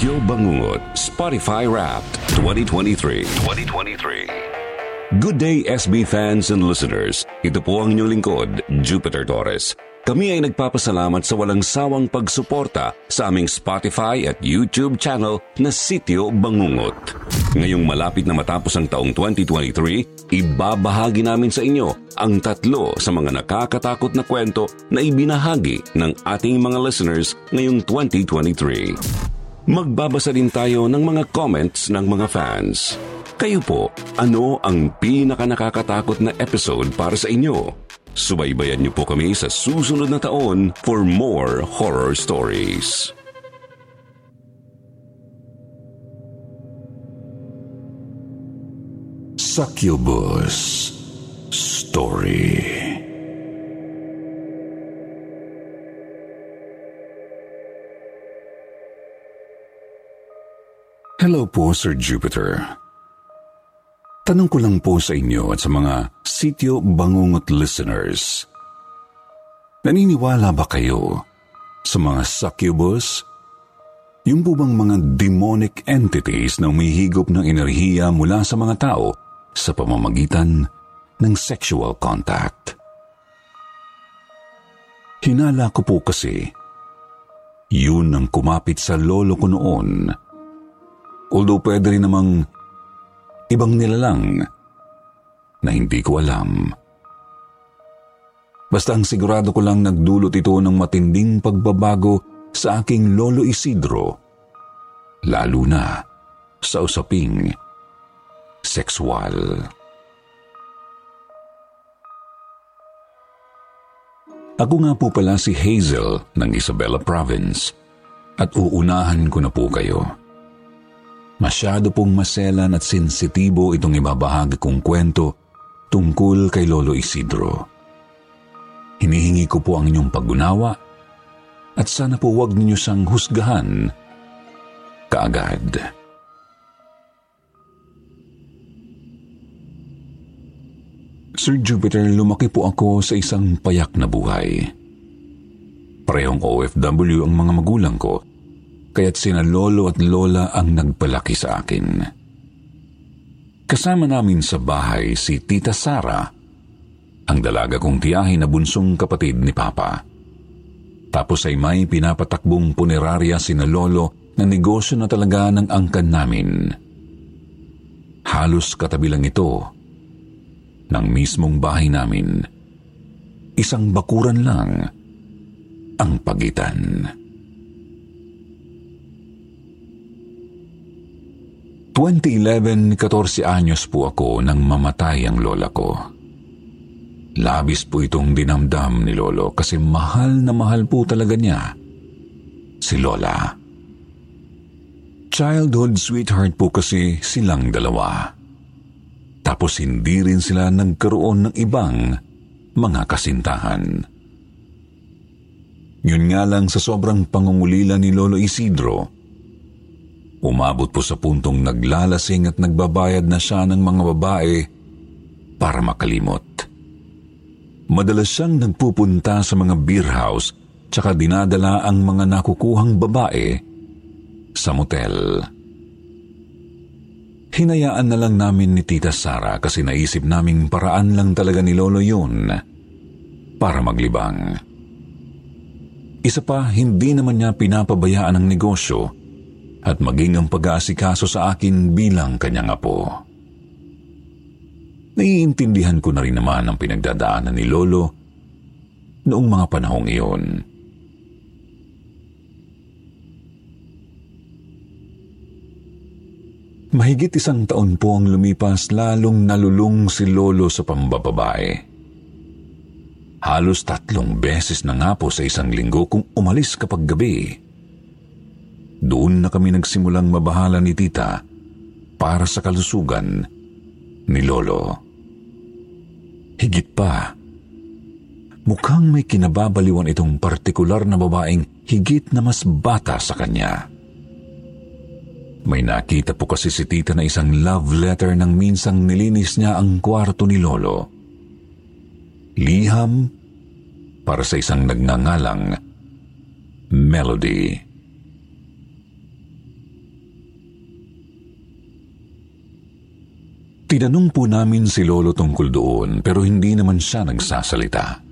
Sityo Bangungot Spotify Wrapped 2023. 2023. Good day SB fans and listeners. Ito po ang inyong lingkod, Jupiter Torres. Kami ay nagpapasalamat sa walang sawang pagsuporta sa aming Spotify at YouTube channel na Sityo Bangungot. Ngayong malapit na matapos ang taong 2023, ibabahagi namin sa inyo ang tatlo sa mga nakakatakot na kwento na ibinahagi ng ating mga listeners ngayong 2023. Magbabasa din tayo ng mga comments ng mga fans. Kayo po, ano ang pinaka nakakatakot na episode para sa inyo? Subaybayan niyo po kami sa susunod na taon for more horror stories. Succubus Story Hello po, Sir Jupiter. Tanong ko lang po sa inyo at sa mga sityo bangungot listeners. Naniniwala ba kayo sa mga succubus? Yung po bang mga demonic entities na umihigop ng enerhiya mula sa mga tao sa pamamagitan ng sexual contact? Hinala ko po kasi, yun ang kumapit sa lolo ko noon. Although pwede rin namang ibang nilalang na hindi ko alam. Basta ang sigurado ko lang nagdulot ito ng matinding pagbabago sa aking lolo Isidro, lalo na sa usaping sexual. Ako nga po pala si Hazel ng Isabela Province at uunahan ko na po kayo. Masyado pong maselan at sensitibo itong ibabahagi kong kwento tungkol kay Lolo Isidro. Hinihingi ko po ang inyong pag-unawa at sana po huwag ninyo siyang husgahan kaagad. Sir Jupiter, lumaki po ako sa isang payak na buhay. Parehong OFW ang mga magulang ko kaya't sina lolo at lola ang nagpalaki sa akin. Kasama namin sa bahay si Tita Sara, ang dalaga kong tiyahin na bunsong kapatid ni Papa. Tapos ay may pinapatakbong punerarya sina lolo na negosyo na talaga ng angkan namin. Halos katabi lang ito ng mismong bahay namin. Isang bakuran lang ang pagitan. 2011, 14 anyos po ako nang mamatay ang lola ko. Labis po itong dinamdam ni Lolo kasi mahal na mahal po talaga niya si Lola. Childhood sweetheart po kasi silang dalawa. Tapos hindi rin sila nagkaroon ng ibang mga kasintahan. Yun nga lang sa sobrang pangungulila ni Lolo Isidro, Umabot po sa puntong naglalasing at nagbabayad na siya ng mga babae para makalimot. Madalas siyang nagpupunta sa mga beer house tsaka dinadala ang mga nakukuhang babae sa motel. Hinayaan na lang namin ni Tita Sara kasi naisip naming paraan lang talaga ni Lolo yun para maglibang. Isa pa, hindi naman niya pinapabayaan ang negosyo at maging ang pag-aasikaso sa akin bilang kanyang apo. Naiintindihan ko na rin naman ang pinagdadaanan ni Lolo noong mga panahong iyon. Mahigit isang taon po ang lumipas lalong nalulung si Lolo sa pambababae. Halos tatlong beses na nga po sa isang linggo kung umalis kapag gabi. Doon na kami nagsimulang mabahala ni tita para sa kalusugan ni Lolo. Higit pa, mukhang may kinababaliwan itong partikular na babaeng higit na mas bata sa kanya. May nakita po kasi si tita na isang love letter nang minsang nilinis niya ang kwarto ni Lolo liham para sa isang nagngangalang Melody. Tinanong po namin si Lolo tungkol doon pero hindi naman siya nagsasalita.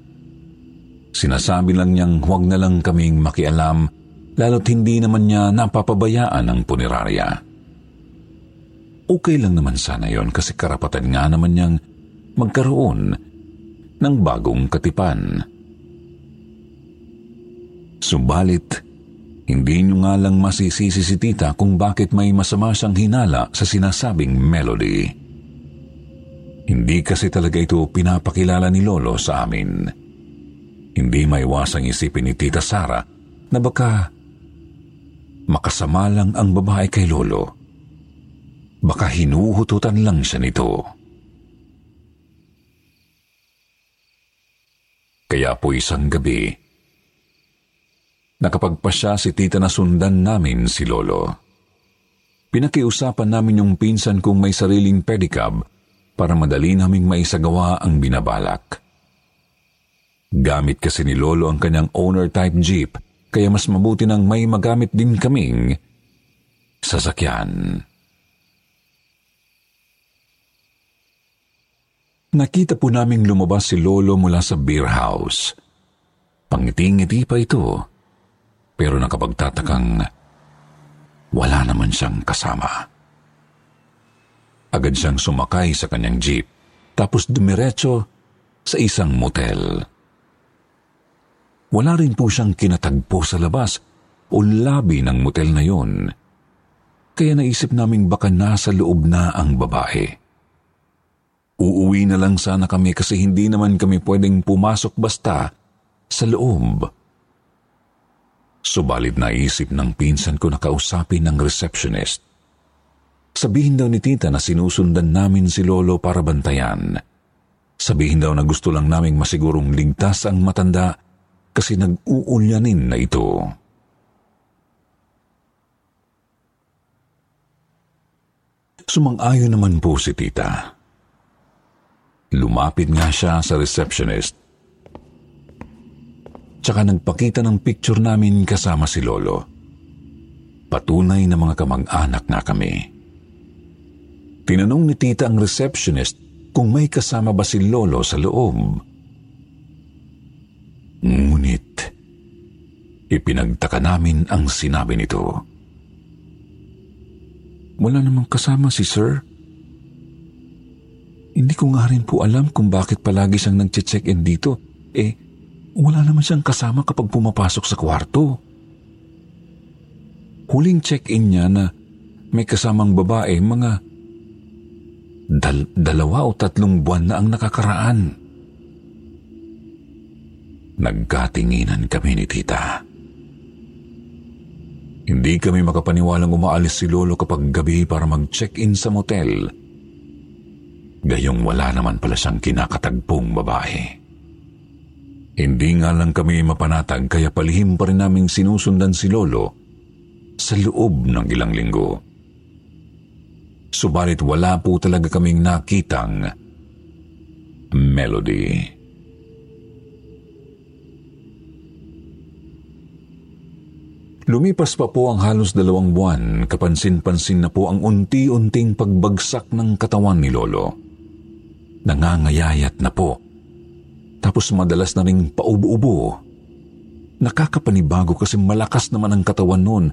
Sinasabi lang niyang huwag na lang kaming makialam lalo't hindi naman niya napapabayaan ang punerarya. Okay lang naman sana yon kasi karapatan nga naman niyang magkaroon ng bagong katipan. Subalit, hindi nyo nga lang masisisi si tita kung bakit may masama siyang hinala sa sinasabing melody. Hindi kasi talaga ito pinapakilala ni Lolo sa amin. Hindi maiwasang isipin ni Tita Sara na baka makasama lang ang babae kay Lolo. Baka hinuhututan lang siya nito. Kaya po isang gabi, nakapagpasya si tita na sundan namin si Lolo. Pinakiusapan namin yung pinsan kong may sariling pedicab para madali naming maisagawa ang binabalak. Gamit kasi ni Lolo ang kanyang owner-type jeep, kaya mas mabuti nang may magamit din kaming sasakyan. Nakita po naming lumabas si Lolo mula sa beer house. Pangiti-ngiti pa ito, pero nakapagtatakang wala naman siyang kasama. Agad siyang sumakay sa kanyang jeep, tapos dumiretso sa isang motel. Wala rin po siyang kinatagpo sa labas o labi ng motel na yon. Kaya naisip naming baka nasa loob na ang babae. Uuwi na lang sana kami kasi hindi naman kami pwedeng pumasok basta sa loob. Subalit naisip ng pinsan ko na kausapin ng receptionist. Sabihin daw ni tita na sinusundan namin si Lolo para bantayan. Sabihin daw na gusto lang naming masigurong ligtas ang matanda kasi nag-uulyanin na ito. Sumang-ayon naman po si tita. Lumapit nga siya sa receptionist. Tsaka nagpakita ng picture namin kasama si Lolo. Patunay na mga kamag-anak na kami. Tinanong ni tita ang receptionist kung may kasama ba si Lolo sa loob. Ngunit, ipinagtaka namin ang sinabi nito. Wala namang kasama si Sir. Hindi ko nga rin po alam kung bakit palagi siyang nag-check-in dito. Eh, wala naman siyang kasama kapag pumapasok sa kwarto. Huling check-in niya na may kasamang babae, mga dal- dalawa o tatlong buwan na ang nakakaraan. Nagkatinginan kami ni tita. Hindi kami makapaniwalang umaalis si Lolo kapag gabi para mag-check-in sa motel Gayong wala naman pala siyang kinakatagpong babae. Hindi nga lang kami mapanatag kaya palihim pa rin naming sinusundan si Lolo sa loob ng ilang linggo. Subalit wala po talaga kaming nakitang melody. Lumipas pa po ang halos dalawang buwan, kapansin-pansin na po ang unti-unting pagbagsak ng katawan ni Lolo nangangayayat na po. Tapos madalas na ring paubo-ubo. Nakakapanibago kasi malakas naman ang katawan noon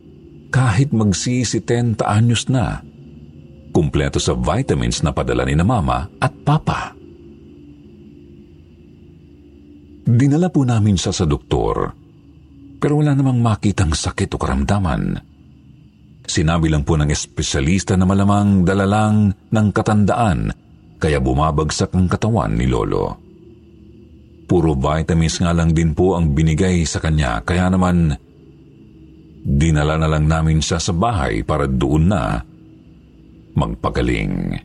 kahit magsisi-10 anyos na. Kumpleto sa vitamins na padala ni na mama at papa. Dinala po namin siya sa doktor pero wala namang makitang sakit o karamdaman. Sinabi lang po ng espesyalista na malamang dalalang ng katandaan kaya bumabagsak ang katawan ni Lolo. Puro vitamins nga lang din po ang binigay sa kanya kaya naman dinala na lang namin siya sa bahay para doon na magpagaling.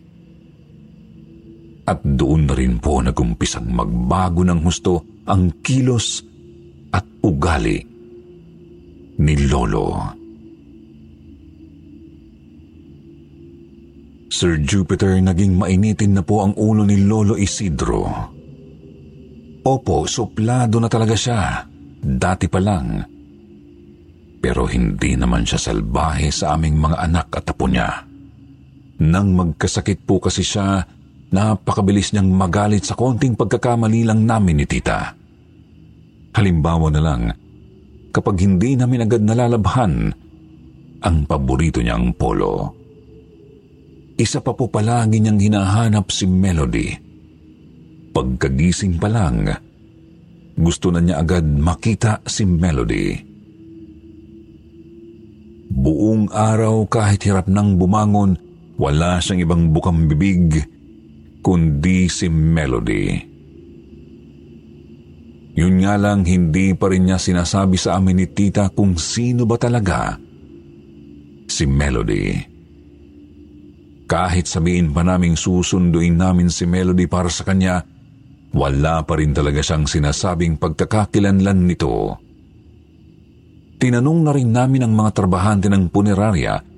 At doon na rin po nagumpisang magbago ng husto ang kilos at ugali ni Lolo. Sir Jupiter, naging mainitin na po ang ulo ni Lolo Isidro. Opo, suplado na talaga siya. Dati pa lang. Pero hindi naman siya salbahe sa aming mga anak at apo niya. Nang magkasakit po kasi siya, napakabilis niyang magalit sa konting pagkakamali lang namin ni tita. Halimbawa na lang, kapag hindi namin agad nalalabhan ang paborito niyang polo. Isa pa po palagi niyang hinahanap si Melody. Pagkagising pa lang, gusto na niya agad makita si Melody. Buong araw kahit hirap nang bumangon, wala siyang ibang bukang bibig kundi si Melody. Yun nga lang hindi pa rin niya sinasabi sa amin ni tita kung sino ba talaga si Melody. Kahit sabihin pa naming susunduin namin si Melody para sa kanya, wala pa rin talaga siyang sinasabing pagkakakilanlan nito. Tinanong na rin namin ang mga trabahante ng punerarya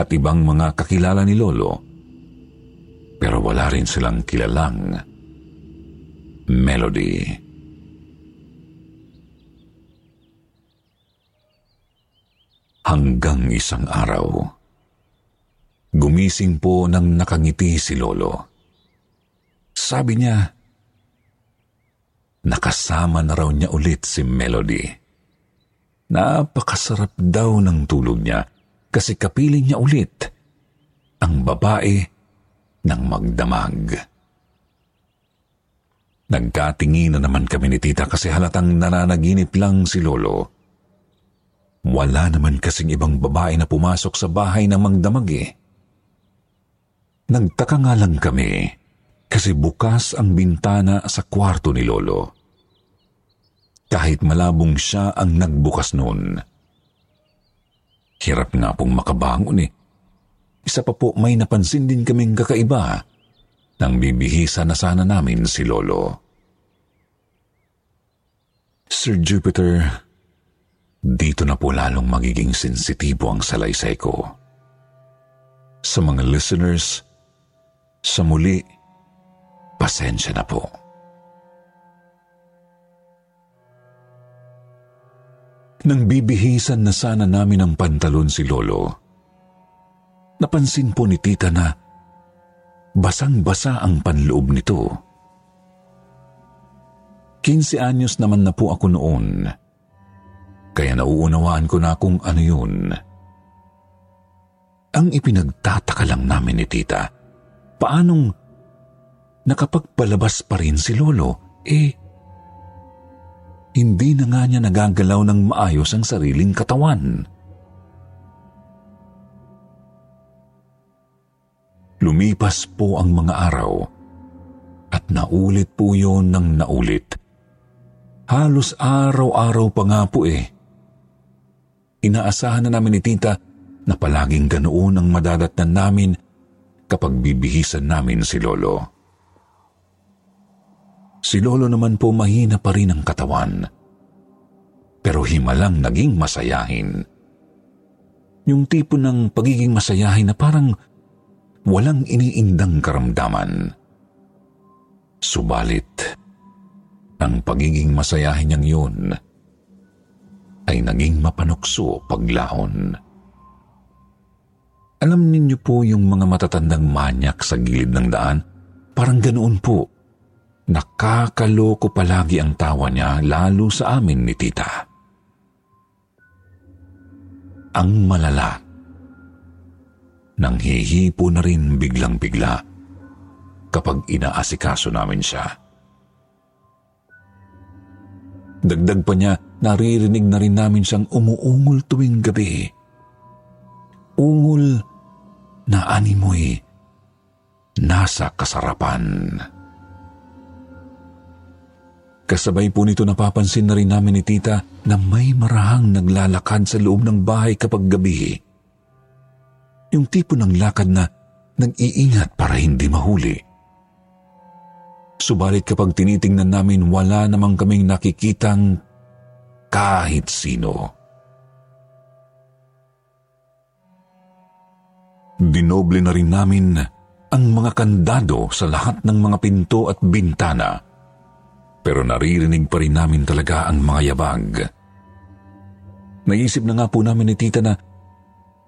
at ibang mga kakilala ni Lolo. Pero wala rin silang kilalang Melody. Hanggang isang araw, Gumising po nang nakangiti si Lolo. Sabi niya, nakasama na raw niya ulit si Melody. Napakasarap daw ng tulog niya kasi kapiling niya ulit ang babae ng magdamag. Nagkatingin na naman kami ni tita kasi halatang nananaginip lang si Lolo. Wala naman kasing ibang babae na pumasok sa bahay ng magdamag eh. Nagtaka nga lang kami kasi bukas ang bintana sa kwarto ni Lolo. Kahit malabong siya ang nagbukas noon. Hirap nga pong makabangon eh. Isa pa po may napansin din kaming kakaiba nang bibihisa na sana namin si Lolo. Sir Jupiter, dito na po lalong magiging sensitibo ang salaysay ko. Sa mga listeners, sa muli, pasensya na po. Nang bibihisan na sana namin ang pantalon si Lolo, napansin po ni tita na basang-basa ang panloob nito. 15 anyos naman na po ako noon, kaya nauunawaan ko na kung ano yun. Ang ipinagtataka lang namin ni tita, paanong nakapagpalabas pa rin si Lolo, eh, hindi na nga niya nagagalaw ng maayos ang sariling katawan. Lumipas po ang mga araw at naulit po yon ng naulit. Halos araw-araw pa nga po eh. Inaasahan na namin ni tita na palaging ganoon ang madadatnan namin kapag bibihisan namin si Lolo. Si Lolo naman po mahina pa rin ang katawan. Pero himalang naging masayahin. Yung tipo ng pagiging masayahin na parang walang iniindang karamdaman. Subalit, ang pagiging masayahin niyang yun ay naging mapanukso paglahon. Alam ninyo po yung mga matatandang manyak sa gilid ng daan? Parang ganoon po. Nakakaloko palagi ang tawa niya lalo sa amin ni tita. Ang malala. Nang hihipo na rin biglang-bigla kapag inaasikaso namin siya. Dagdag pa niya, naririnig na rin namin siyang umuungol tuwing gabi. Ungol na animoy nasa kasarapan. Kasabay po nito napapansin na rin namin ni tita na may marahang naglalakad sa loob ng bahay kapag gabi. Yung tipo ng lakad na nag-iingat para hindi mahuli. Subalit kapag tinitingnan namin wala namang kaming nakikitang kahit sino. Dinoble na rin namin ang mga kandado sa lahat ng mga pinto at bintana pero naririnig pa rin namin talaga ang mga yabag. Naisip na nga po namin ni tita na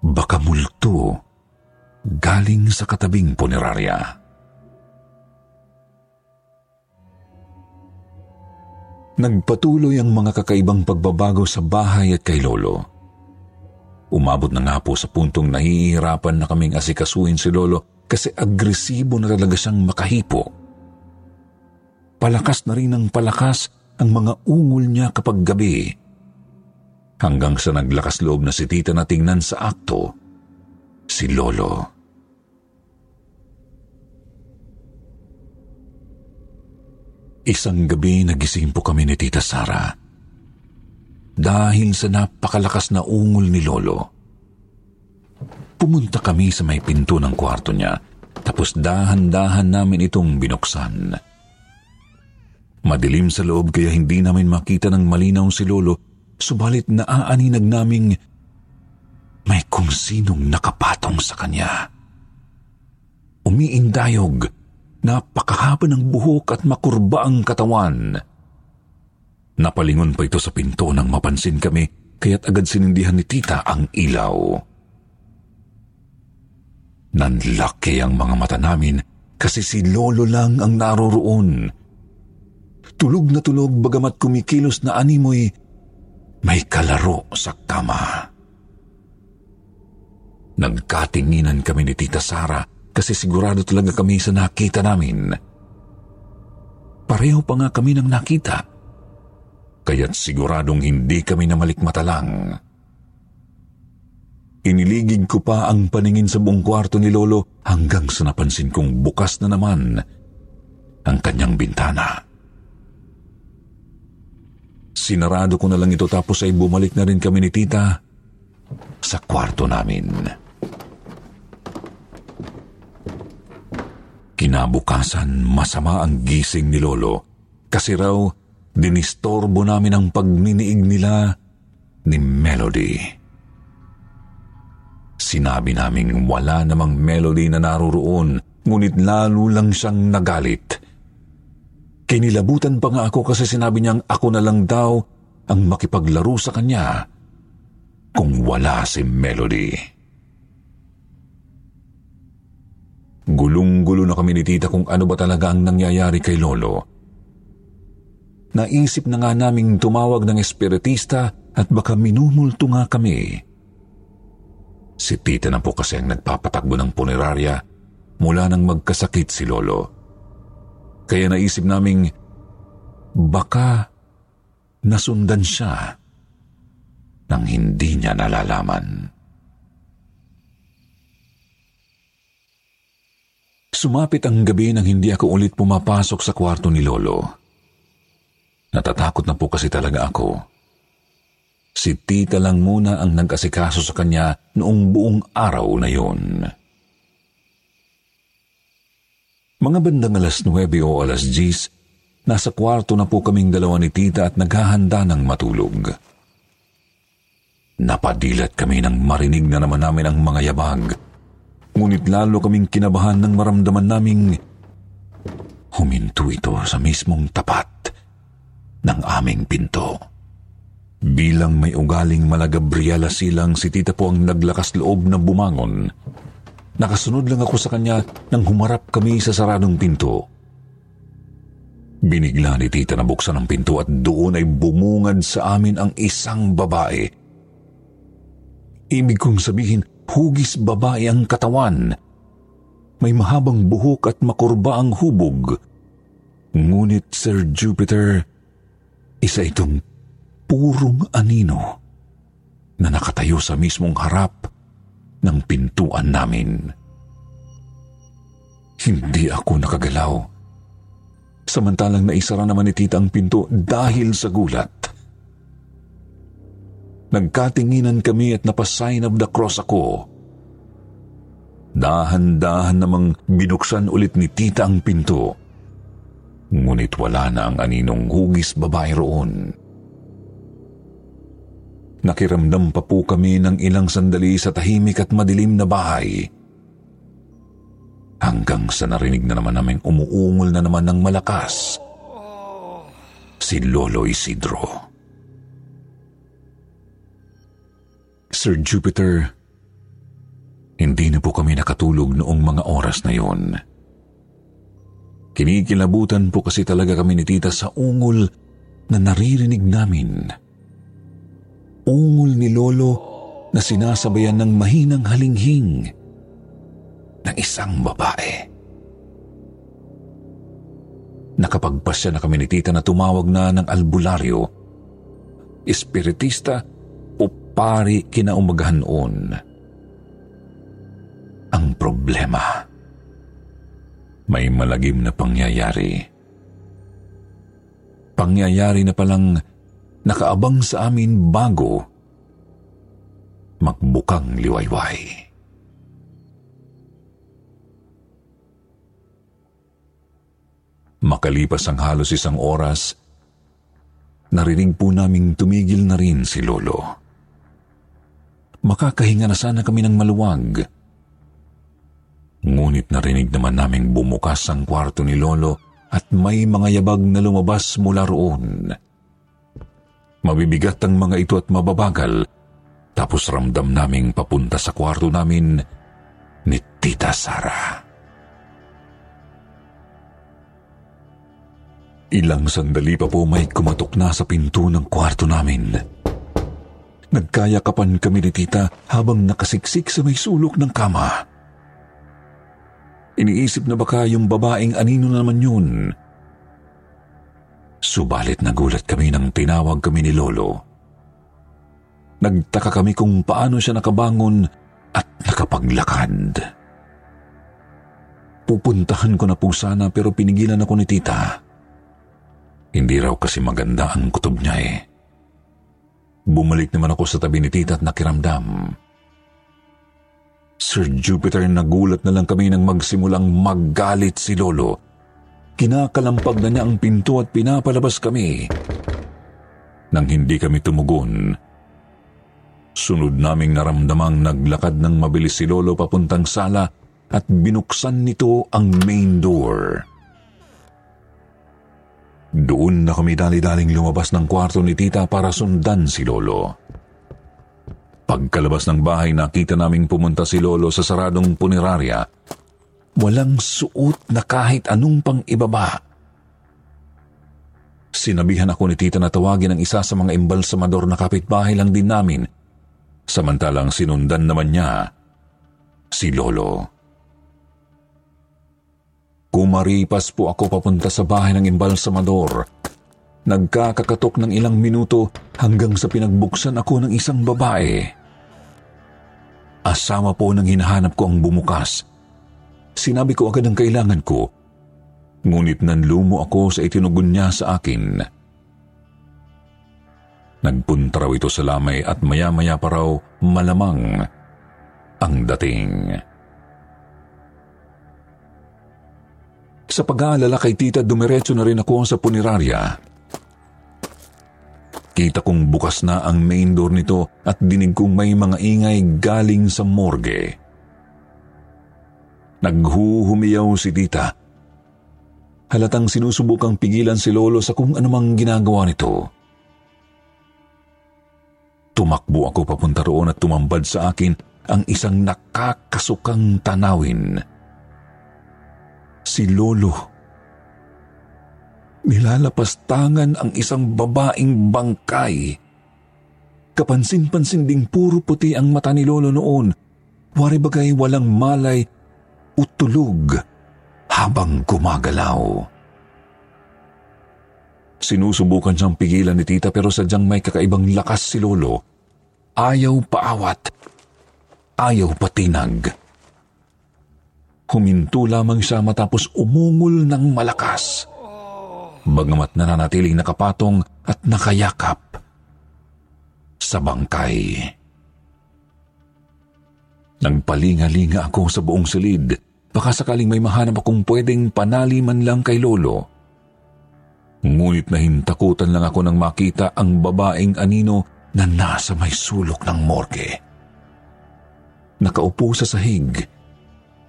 baka multo galing sa katabing punerarya. Nagpatuloy ang mga kakaibang pagbabago sa bahay at kay Lolo. Umabot na nga po sa puntong nahihirapan na kaming asikasuhin si Lolo kasi agresibo na talaga siyang makahipo palakas na rin ng palakas ang mga ungol niya kapag gabi. Hanggang sa naglakas loob na si tita na tingnan sa akto, si Lolo. Isang gabi nagising po kami ni Tita Sara. Dahil sa napakalakas na ungol ni Lolo. Pumunta kami sa may pinto ng kwarto niya, tapos dahan-dahan namin itong binuksan. Madilim sa loob kaya hindi namin makita ng malinaw si Lolo, subalit naaaninag naming may kung sinong nakapatong sa kanya. Umiindayog, napakahaba ng buhok at makurba ang katawan. Napalingon pa ito sa pinto nang mapansin kami kaya't agad sinindihan ni tita ang ilaw. Nanlaki ang mga mata namin kasi si Lolo lang ang naroroon. Tulog na tulog bagamat kumikilos na animoy, may kalaro sa kama. Nagkatinginan kami ni Tita Sara kasi sigurado talaga kami sa nakita namin. Pareho pa nga kami ng nakita. Kaya't siguradong hindi kami namalikmata lang. Iniligig ko pa ang paningin sa buong kwarto ni Lolo hanggang sa napansin kong bukas na naman ang kanyang bintana. Sinarado ko na lang ito tapos ay bumalik na rin kami ni tita sa kwarto namin. Kinabukasan, masama ang gising ni Lolo kasi raw dinistorbo namin ang pagminiig nila ni Melody. Sinabi naming wala namang Melody na naroroon, ngunit lalo lang siyang nagalit. Kinilabutan pa nga ako kasi sinabi niyang ako na lang daw ang makipaglaro sa kanya kung wala si Melody. Gulong-gulo na kami ni tita kung ano ba talaga ang nangyayari kay Lolo. Naisip na nga naming tumawag ng espiritista at baka minumulto nga kami. Si tita na po kasi ang nagpapatakbo ng punerarya mula nang magkasakit si Lolo. Kaya naisip naming baka nasundan siya nang hindi niya nalalaman. Sumapit ang gabi nang hindi ako ulit pumapasok sa kwarto ni Lolo. Natatakot na po kasi talaga ako. Si tita lang muna ang nag-asikaso sa kanya noong buong araw na yon. Mga bandang alas 9 o alas 10, nasa kwarto na po kaming dalawa ni tita at naghahanda ng matulog. Napadilat kami nang marinig na naman namin ang mga yabag. Ngunit lalo kaming kinabahan nang maramdaman naming huminto ito sa mismong tapat ng aming pinto. Bilang may ugaling malagabriela silang si tita po ang naglakas loob na bumangon Nakasunod lang ako sa kanya nang humarap kami sa saradong pinto. Binigla ni tita na buksan ang pinto at doon ay bumungad sa amin ang isang babae. Ibig kong sabihin, hugis babae ang katawan. May mahabang buhok at makurba ang hubog. Ngunit, Sir Jupiter, isa itong purong anino na nakatayo sa mismong harap ng pintuan namin. Hindi ako nakagalaw. Samantalang naisara naman ni tita ang pinto dahil sa gulat. Nagkatinginan kami at napasign of the cross ako. Dahan-dahan namang binuksan ulit ni tita ang pinto. Ngunit wala na ang aninong hugis babae roon. Nakiramdam pa po kami ng ilang sandali sa tahimik at madilim na bahay. Hanggang sa narinig na naman naming umuungol na naman ng malakas si Lolo Isidro. Sir Jupiter, hindi na po kami nakatulog noong mga oras na yon. Kinikilabutan po kasi talaga kami ni tita sa ungol na naririnig namin ungol ni Lolo na sinasabayan ng mahinang halinghing ng isang babae. Nakapagpasya na kami ni tita na tumawag na ng albularyo, espiritista o pari kinaumagahan noon. Ang problema, may malagim na pangyayari. Pangyayari na palang nakaabang sa amin bago magbukang liwayway. Makalipas ang halos isang oras, narinig po naming tumigil na rin si Lolo. Makakahinga na sana kami ng maluwag. Ngunit narinig naman naming bumukas ang kwarto ni Lolo at may mga yabag na lumabas mula roon. Mabibigat ang mga ito at mababagal. Tapos ramdam naming papunta sa kwarto namin ni Tita Sara. Ilang sandali pa po may kumatok na sa pinto ng kwarto namin. Nagkayakapan kami ni Tita habang nakasiksik sa may sulok ng kama. Iniisip na baka yung babaeng anino naman yun Subalit nagulat kami nang tinawag kami ni Lolo. Nagtaka kami kung paano siya nakabangon at nakapaglakad. Pupuntahan ko na po sana pero pinigilan ako ni tita. Hindi raw kasi maganda ang kutob niya eh. Bumalik naman ako sa tabi ni tita at nakiramdam. Sir Jupiter, nagulat na lang kami nang magsimulang maggalit si Lolo Kinakalampag na niya ang pinto at pinapalabas kami. Nang hindi kami tumugon, sunod naming naramdamang naglakad ng mabilis si Lolo papuntang sala at binuksan nito ang main door. Doon na kami dali-daling lumabas ng kwarto ni tita para sundan si Lolo. Pagkalabas ng bahay nakita naming pumunta si Lolo sa saradong punerarya Walang suot na kahit anong pang ibaba. Sinabihan ako ni tita na tawagin ang isa sa mga imbalsamador na kapitbahay lang din namin, samantalang sinundan naman niya si Lolo. Kumaripas po ako papunta sa bahay ng imbalsamador. Nagkakakatok ng ilang minuto hanggang sa pinagbuksan ako ng isang babae. Asama po ng hinahanap ko ang bumukas. Sinabi ko agad ang kailangan ko, ngunit nanlumo ako sa itinugon niya sa akin. Nagpunta raw ito sa lamay at maya-maya pa raw malamang ang dating. Sa pag-aalala kay tita, dumiretso na rin ako sa punerarya. Kita kong bukas na ang main door nito at dinig kong may mga ingay galing sa morgue. Naghuhumiyaw si tita. Halatang sinusubukang pigilan si Lolo sa kung anumang ginagawa nito. Tumakbo ako papunta roon at tumambad sa akin ang isang nakakasukang tanawin. Si Lolo. Nilalapastangan ang isang babaeng bangkay. Kapansin-pansin ding puro puti ang mata ni Lolo noon. Wari bagay walang malay utulog habang gumagalaw. Sinusubukan siyang pigilan ni tita pero sadyang may kakaibang lakas si lolo. Ayaw paawat. Ayaw patinag. Huminto lamang siya matapos umungol ng malakas. bagamat nananatiling nakapatong at nakayakap sa bangkay. Nagpalinga-linga ako sa buong silid. Baka sakaling may mahanap akong pwedeng panali man lang kay Lolo. Ngunit nahintakutan lang ako nang makita ang babaeng anino na nasa may sulok ng morgue. Nakaupo sa sahig,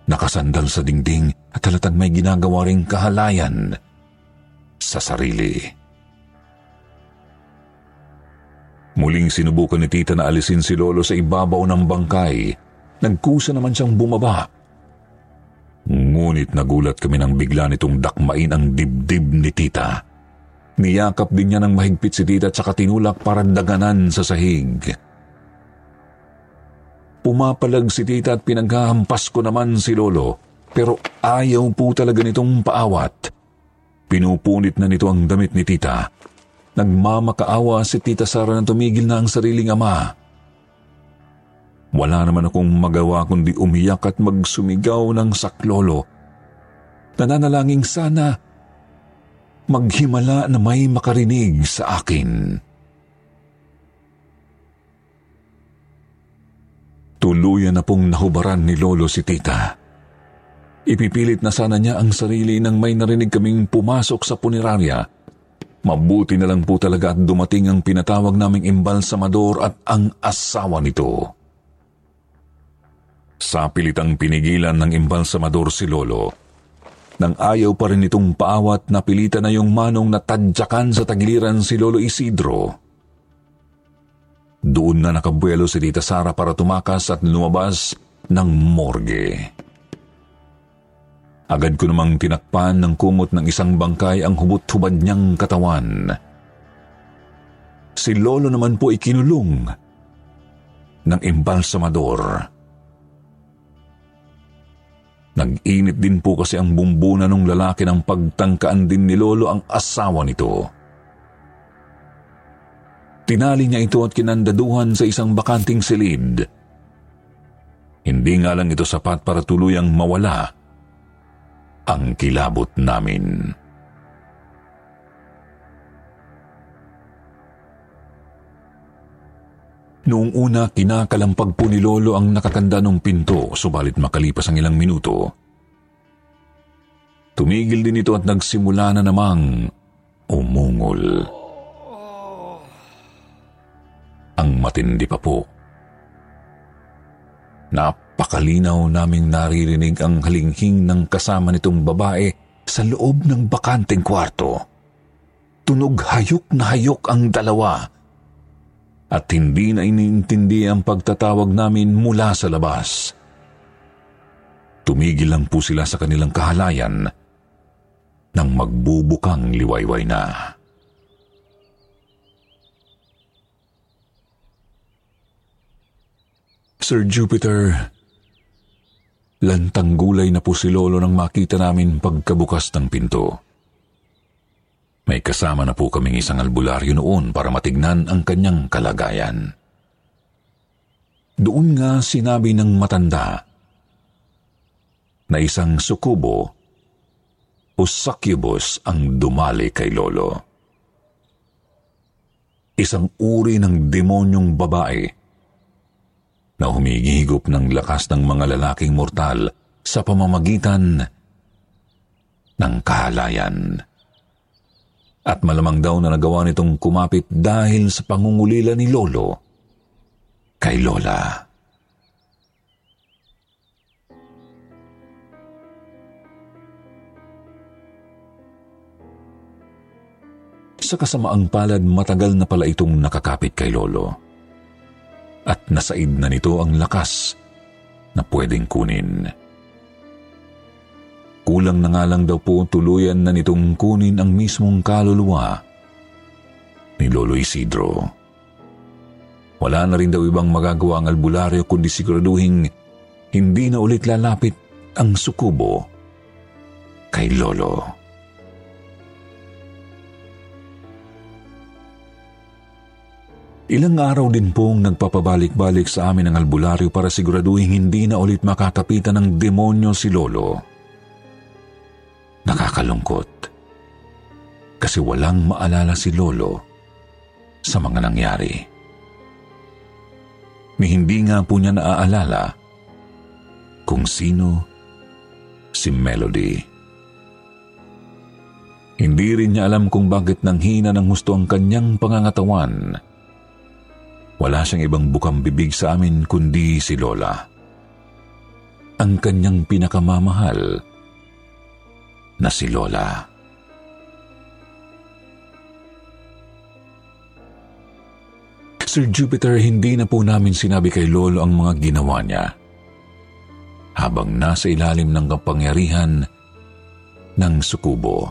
nakasandal sa dingding at halatang may ginagawa ring kahalayan sa sarili. Muling sinubukan ni tita na alisin si Lolo sa ibabaw ng bangkay. Nagkusa naman siyang bumaba. Ngunit nagulat kami nang bigla nitong dakmain ang dibdib ni tita. Niyakap din niya ng mahigpit si tita at saka tinulak para daganan sa sahig. Pumapalag si tita at pinaghahampas ko naman si Lolo. Pero ayaw po talaga nitong paawat. Pinupunit na nito ang damit ni tita. Nagmamakaawa si tita Sara na tumigil na ang sariling ama. Wala naman akong magawa kundi umiyak at magsumigaw ng saklolo. Nananalangin sana maghimala na may makarinig sa akin. Tuluyan na pong nahubaran ni Lolo si tita. Ipipilit na sana niya ang sarili nang may narinig kaming pumasok sa punerarya. Mabuti na lang po talaga at dumating ang pinatawag naming imbalsamador at ang asawa nito. Sa pilitang pinigilan ng imbalsamador si Lolo, nang ayaw pa rin itong paawat na pilitan na yung manong natadyakan sa tagiliran si Lolo Isidro. Doon na nakabuelo si Tita Sara para tumakas at lumabas ng morgue. Agad ko namang tinakpan ng kumot ng isang bangkay ang hubot-hubad niyang katawan. Si Lolo naman po ikinulong ng embalsamador. Nag-init din po kasi ang bumbuna ng lalaki ng pagtangkaan din ni Lolo ang asawa nito. Tinali niya ito at kinandaduhan sa isang bakanting silid. Hindi nga lang ito sapat para tuluyang mawala ang kilabot namin. Noong una, kinakalampag po ni Lolo ang nakatanda ng pinto, subalit makalipas ang ilang minuto. Tumigil din ito at nagsimula na namang umungol. Ang matindi pa po. Napakalinaw naming naririnig ang halinghing ng kasama nitong babae sa loob ng bakanteng kwarto. Tunog hayok na hayok ang dalawa at hindi na iniintindi ang pagtatawag namin mula sa labas. Tumigil lang po sila sa kanilang kahalayan nang magbubukang liwayway na. Sir Jupiter, lantang gulay na po si Lolo nang makita namin pagkabukas ng pinto. May kasama na po kaming isang albularyo noon para matignan ang kanyang kalagayan. Doon nga sinabi ng matanda na isang sukubo o succubus ang dumali kay Lolo. Isang uri ng demonyong babae na humigihigop ng lakas ng mga lalaking mortal sa pamamagitan ng kahalayan. At malamang daw na nagawa nitong kumapit dahil sa pangungulila ni Lolo kay Lola. Sa kasamaang palad, matagal na pala itong nakakapit kay Lolo at nasaid na nito ang lakas na pwedeng kunin. Kulang na nga lang daw po tuluyan na nitong kunin ang mismong kaluluwa ni Lolo Isidro. Wala na rin daw ibang magagawa ang albularyo kundi siguraduhin hindi na ulit lalapit ang sukubo kay Lolo. Ilang araw din pong nagpapabalik-balik sa amin ang albularyo para siguraduhin hindi na ulit makakapitan ng demonyo si Lolo. Nakakalungkot. kasi walang maalala si Lolo sa mga nangyari. Ni hindi nga po niya naaalala kung sino si Melody. Hindi rin niya alam kung bakit nanghina ng gusto ang kanyang pangangatawan. Wala siyang ibang bukang bibig sa amin kundi si Lola. Ang kanyang pinakamamahal na si Lola. Sir Jupiter, hindi na po namin sinabi kay Lolo ang mga ginawa niya. Habang nasa ilalim ng kapangyarihan ng sukubo.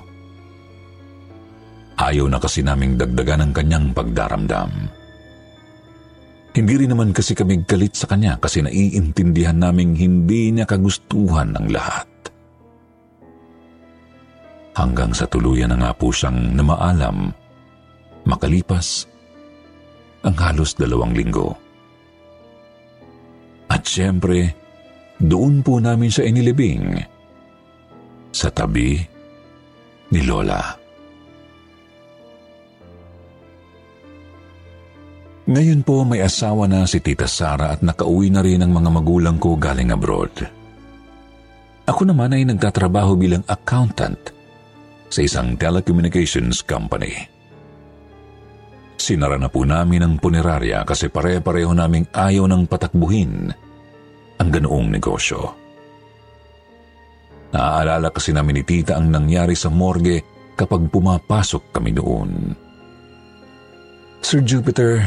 Ayaw na kasi naming dagdagan ang kanyang pagdaramdam. Hindi rin naman kasi kami galit sa kanya kasi naiintindihan naming hindi niya kagustuhan ng lahat. Hanggang sa tuluyan na nga po siyang namaalam, makalipas ang halos dalawang linggo. At siyempre, doon po namin siya inilibing sa tabi ni Lola. Ngayon po may asawa na si Tita Sara at nakauwi na rin ang mga magulang ko galing abroad. Ako naman ay nagtatrabaho bilang accountant sa isang telecommunications company. Sinara na po namin ang punerarya kasi pare-pareho naming ayaw ng patakbuhin ang ganoong negosyo. Naaalala kasi namin ni tita ang nangyari sa morgue kapag pumapasok kami noon. Sir Jupiter,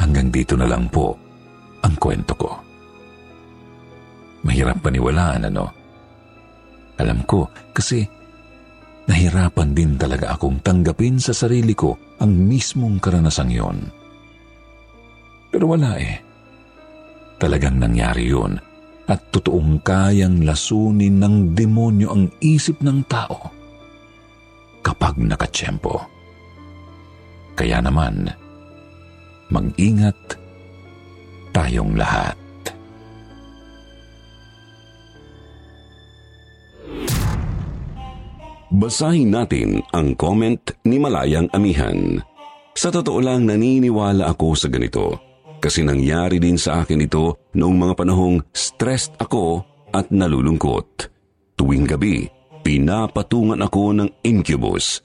hanggang dito na lang po ang kwento ko. Mahirap paniwalaan, ano? Alam ko, kasi nahirapan din talaga akong tanggapin sa sarili ko ang mismong karanasang yon. Pero wala eh. Talagang nangyari yun at totoong kayang lasunin ng demonyo ang isip ng tao kapag nakatsyempo. Kaya naman, mag-ingat tayong lahat. Basahin natin ang comment ni Malayang Amihan. Sa totoo lang naniniwala ako sa ganito kasi nangyari din sa akin ito noong mga panahong stressed ako at nalulungkot. Tuwing gabi, pinapatungan ako ng incubus.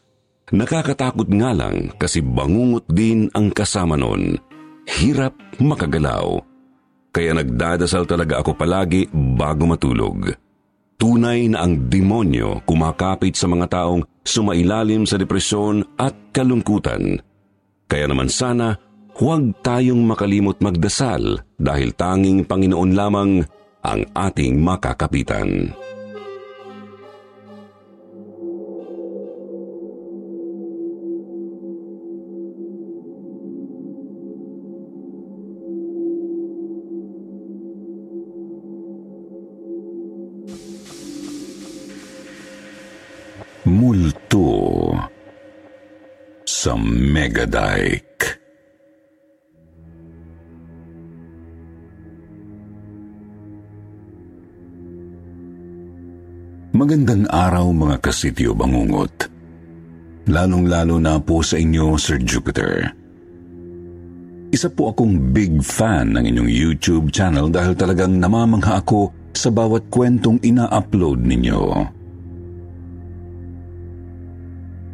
Nakakatakot nga lang kasi bangungot din ang kasama nun. Hirap makagalaw. Kaya nagdadasal talaga ako palagi bago matulog. Tunay na ang demonyo kumakapit sa mga taong sumailalim sa depresyon at kalungkutan. Kaya naman sana, huwag tayong makalimot magdasal dahil tanging Panginoon lamang ang ating makakapitan. Sa Megadike. Magandang araw mga kasityo bangungot. Lalong-lalo na po sa inyo, Sir Jupiter. Isa po akong big fan ng inyong YouTube channel dahil talagang namamangha ako sa bawat kwentong ina-upload ninyo.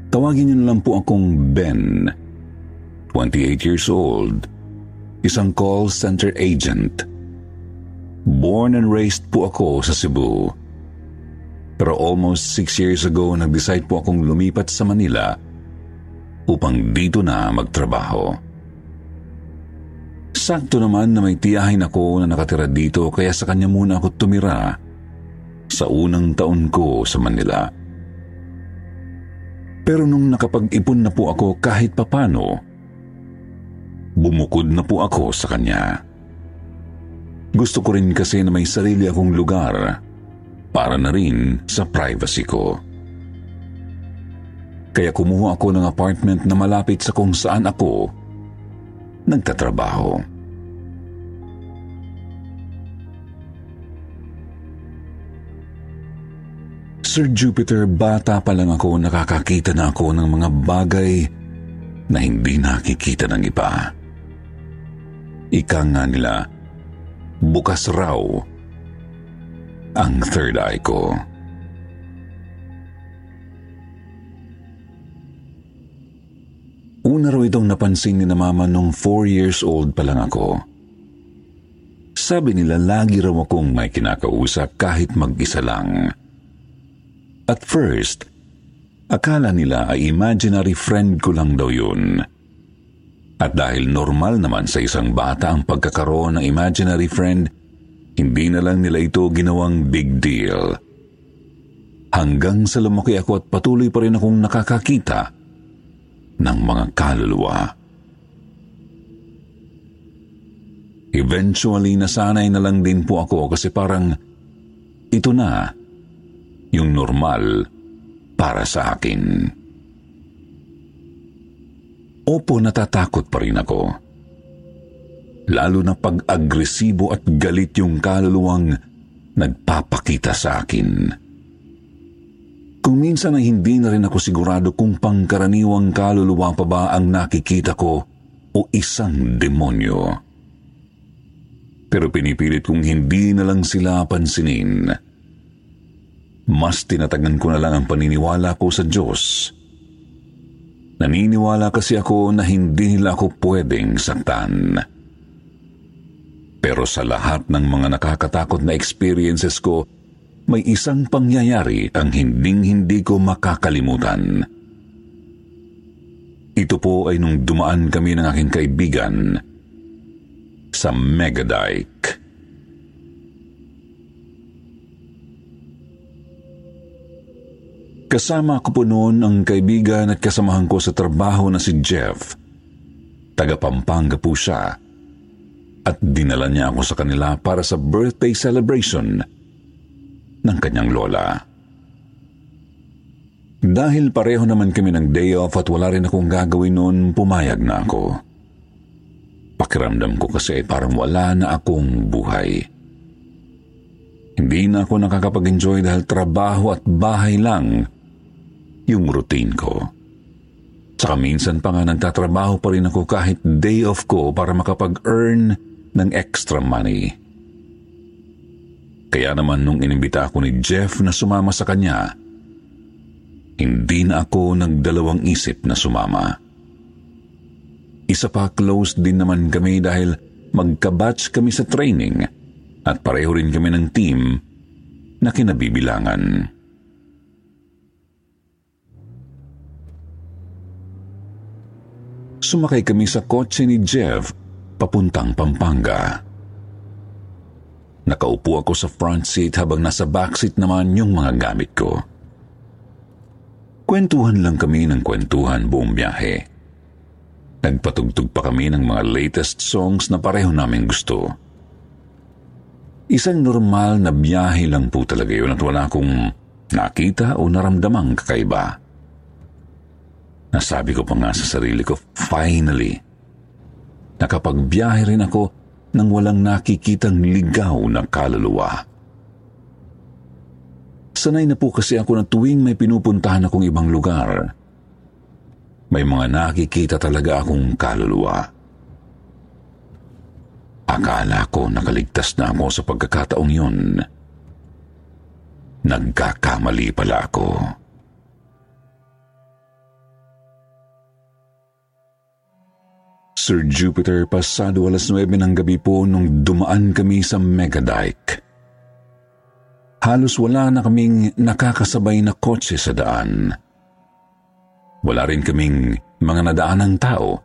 Tawagin niyo na lang po akong Ben. 28 years old. Isang call center agent. Born and raised po ako sa Cebu. Pero almost 6 years ago, nag-decide po akong lumipat sa Manila upang dito na magtrabaho. Sakto naman na may tiyahin ako na nakatira dito kaya sa kanya muna ako tumira sa unang taon ko sa Manila. Pero nung nakapag-ipon na po ako kahit papano, bumukod na po ako sa kanya. Gusto ko rin kasi na may sarili akong lugar para na rin sa privacy ko. Kaya kumuha ako ng apartment na malapit sa kung saan ako nagtatrabaho. Sir Jupiter, bata pa lang ako nakakakita na ako ng mga bagay na hindi nakikita ng iba. Ika nga nila, bukas raw ang third eye ko. Una raw itong napansin ni na mama nung four years old pa lang ako. Sabi nila lagi raw akong may kinakausap kahit mag-isa lang. At first, akala nila ay imaginary friend ko lang daw yun. At dahil normal naman sa isang bata ang pagkakaroon ng imaginary friend, hindi na lang nila ito ginawang big deal. Hanggang sa lumaki ako at patuloy pa rin akong nakakakita ng mga kaluluwa. Eventually, nasanay na lang din po ako kasi parang ito na yung normal para sa akin. Opo, natatakot pa rin ako. Lalo na pag-agresibo at galit yung kaluluwang nagpapakita sa akin. Kung minsan ay hindi na rin ako sigurado kung pangkaraniwang kaluluwa pa ba ang nakikita ko o isang demonyo pero pinipilit kong hindi na lang sila pansinin. Mas tinatagan ko na lang ang paniniwala ko sa Diyos. Naniniwala kasi ako na hindi nila ako pwedeng saktan. Pero sa lahat ng mga nakakatakot na experiences ko, may isang pangyayari ang hinding-hindi ko makakalimutan. Ito po ay nung dumaan kami ng aking kaibigan sa Megadike. Kasama ko po noon ang kaibigan at kasamahan ko sa trabaho na si Jeff. Taga Pampanga po siya. At dinala niya ako sa kanila para sa birthday celebration ng kanyang lola. Dahil pareho naman kami ng day off at wala rin akong gagawin noon, pumayag na ako. Pakiramdam ko kasi parang wala na akong buhay. Hindi na ako nakakapag-enjoy dahil trabaho at bahay lang yung routine ko. Saka minsan pa nga nagtatrabaho pa rin ako kahit day off ko para makapag-earn ng extra money. Kaya naman nung inimbita ako ni Jeff na sumama sa kanya, hindi na ako nagdalawang isip na sumama. Isa pa close din naman kami dahil magkabatch kami sa training at pareho rin kami ng team na kinabibilangan. Sumakay kami sa kotse ni Jeff papuntang Pampanga. Nakaupo ako sa front seat habang nasa backseat naman yung mga gamit ko. Kwentuhan lang kami ng kwentuhan buong biyahe. Nagpatugtog pa kami ng mga latest songs na pareho namin gusto. Isang normal na biyahe lang po talaga yun at wala akong nakita o naramdamang kakaiba. Nasabi ko pa nga sa sarili ko, finally, nakapagbiyahe rin ako nang walang nakikitang ligaw na kaluluwa. Sanay na po kasi ako na tuwing may pinupuntahan akong ibang lugar, may mga nakikita talaga akong kaluluwa. Akala ko nakaligtas na ako sa pagkakataong yun. Nagkakamali pala ako. Sir Jupiter, pasado alas 9 ng gabi po nung dumaan kami sa Megadike. Halos wala na kaming nakakasabay na kotse sa daan. Wala rin kaming mga nadaanang tao.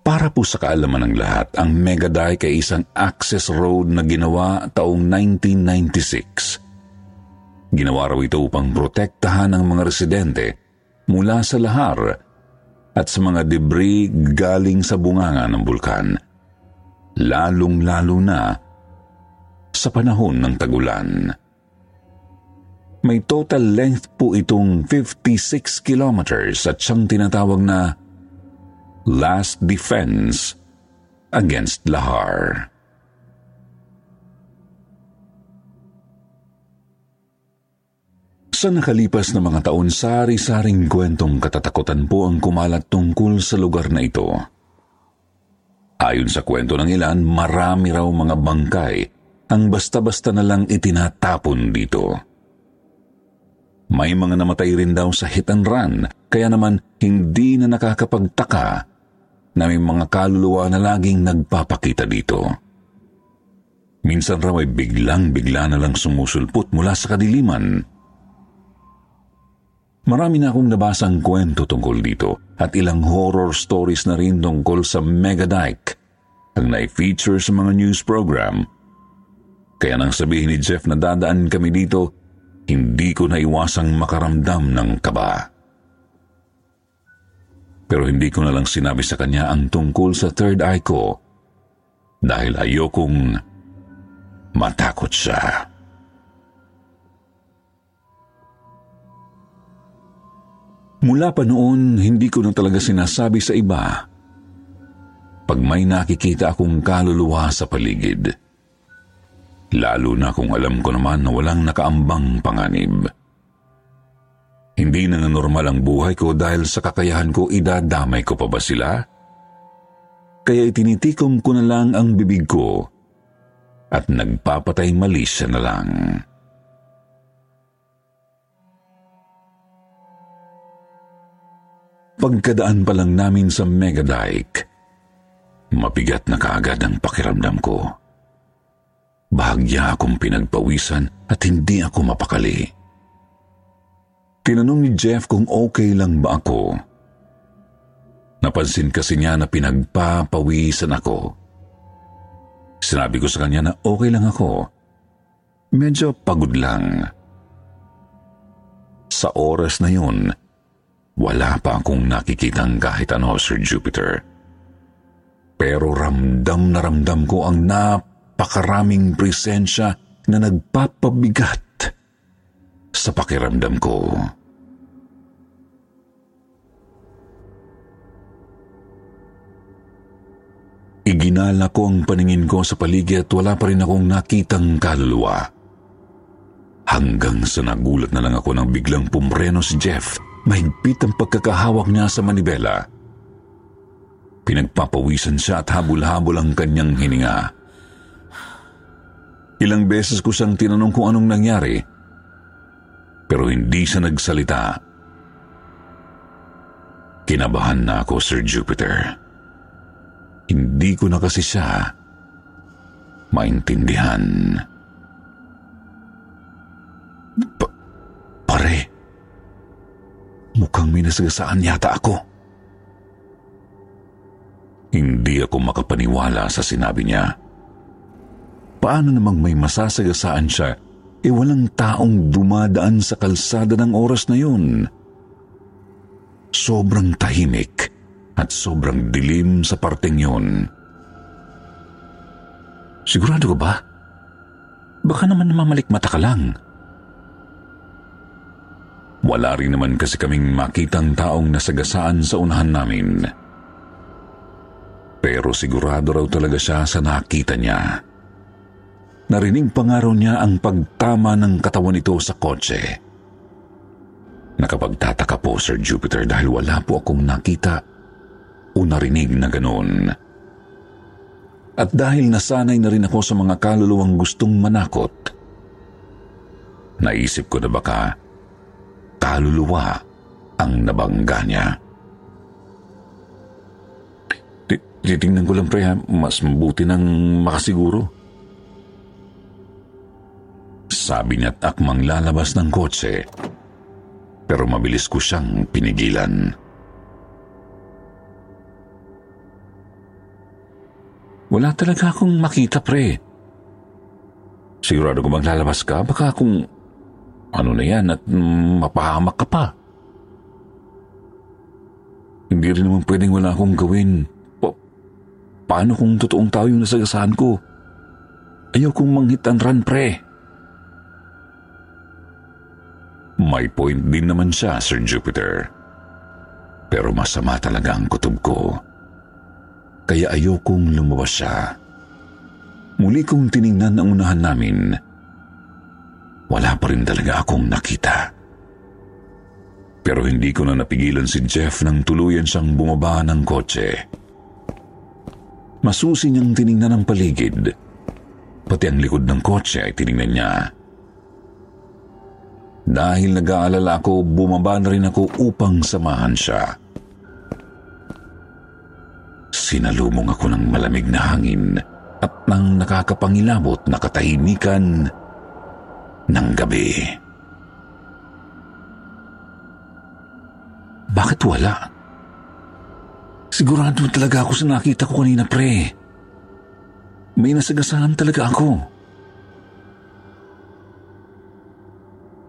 Para po sa kaalaman ng lahat, ang Megadike ay isang access road na ginawa taong 1996. Ginawa raw ito upang protektahan ang mga residente mula sa lahar at sa mga debris galing sa bunganga ng bulkan, lalong-lalo na sa panahon ng tagulan. May total length po itong 56 kilometers at siyang tinatawag na Last Defense Against Lahar. Sa nakalipas na mga taon, sari-saring kwentong katatakutan po ang kumalat tungkol sa lugar na ito. Ayon sa kwento ng ilan, marami raw mga bangkay ang basta-basta na lang itinatapon dito. May mga namatay rin daw sa hit and run, kaya naman hindi na nakakapagtaka na may mga kaluluwa na laging nagpapakita dito. Minsan raw ay biglang-bigla na lang sumusulpot mula sa kadiliman Marami na akong nabasang kwento tungkol dito at ilang horror stories na rin tungkol sa Megadike ang na-feature sa mga news program. Kaya nang sabihin ni Jeff na dadaan kami dito, hindi ko naiwasang makaramdam ng kaba. Pero hindi ko na lang sinabi sa kanya ang tungkol sa third eye ko dahil ayokong matakot siya. Mula pa noon, hindi ko na talaga sinasabi sa iba pag may nakikita akong kaluluwa sa paligid. Lalo na kung alam ko naman na walang nakaambang panganib. Hindi na normal ang buhay ko dahil sa kakayahan ko idadamay ko pa ba sila? Kaya itinitikom ko na lang ang bibig ko at nagpapatay mali siya na lang. Pagkadaan pa lang namin sa Megadike, mabigat na kaagad ang pakiramdam ko. Bahagya akong pinagpawisan at hindi ako mapakali. Tinanong ni Jeff kung okay lang ba ako. Napansin kasi niya na pinagpapawisan ako. Sinabi ko sa kanya na okay lang ako. Medyo pagod lang. Sa oras na yun, wala pa akong nakikitang kahit ano, Sir Jupiter. Pero ramdam na ramdam ko ang napakaraming presensya na nagpapabigat sa pakiramdam ko. Iginala ko ang paningin ko sa paligid at wala pa rin akong nakitang kaluluwa. Hanggang sa nagulat na lang ako nang biglang pumreno si Jeff Mahigpit ang pagkakahawak niya sa manibela. Pinagpapawisan siya at habol-habol ang kanyang hininga. Ilang beses ko siyang tinanong kung anong nangyari, pero hindi siya nagsalita. Kinabahan na ako, Sir Jupiter. Hindi ko na kasi siya maintindihan. Pa- pare, Mukhang may nasagasaan yata ako. Hindi ako makapaniwala sa sinabi niya. Paano namang may masasagasaan siya e walang taong dumadaan sa kalsada ng oras na yun? Sobrang tahimik at sobrang dilim sa parteng yun. Sigurado ka ba? Baka naman namamalikmata ka lang. Wala rin naman kasi kaming makitang taong nasagasaan sa unahan namin. Pero sigurado raw talaga siya sa nakita niya. Narinig pa nga raw niya ang pagtama ng katawan nito sa kotse. Nakapagtataka po, Sir Jupiter, dahil wala po akong nakita o narinig na ganoon. At dahil nasanay na rin ako sa mga kaluluwang gustong manakot, naisip ko na baka kaluluwa ang nabangga niya. Titingnan ko lang pre ha, mas mabuti nang makasiguro. Sabi niya at akmang lalabas ng kotse, pero mabilis ko siyang pinigilan. Wala talaga akong makita pre. Sigurado ko bang lalabas ka? Baka kung ano na yan at mapahamak ka pa. Hindi rin naman pwedeng wala akong gawin. Pa- paano kung totoong tao yung nasagasaan ko? Ayaw kong manghit and run, pre. May point din naman siya, Sir Jupiter. Pero masama talaga ang kutob ko. Kaya ayokong lumabas siya. Muli kong tiningnan ang unahan namin wala pa rin talaga akong nakita. Pero hindi ko na napigilan si Jeff nang tuluyan siyang bumaba ng kotse. Masusi niyang tiningnan ang paligid. Pati ang likod ng kotse ay tiningnan niya. Dahil nag-aalala ako, bumaba na rin ako upang samahan siya. Sinalumong ako ng malamig na hangin at ng nakakapangilabot na katahimikan ng gabi. Bakit wala? Sigurado talaga ako sa nakita ko kanina, pre. May nasagasahan talaga ako.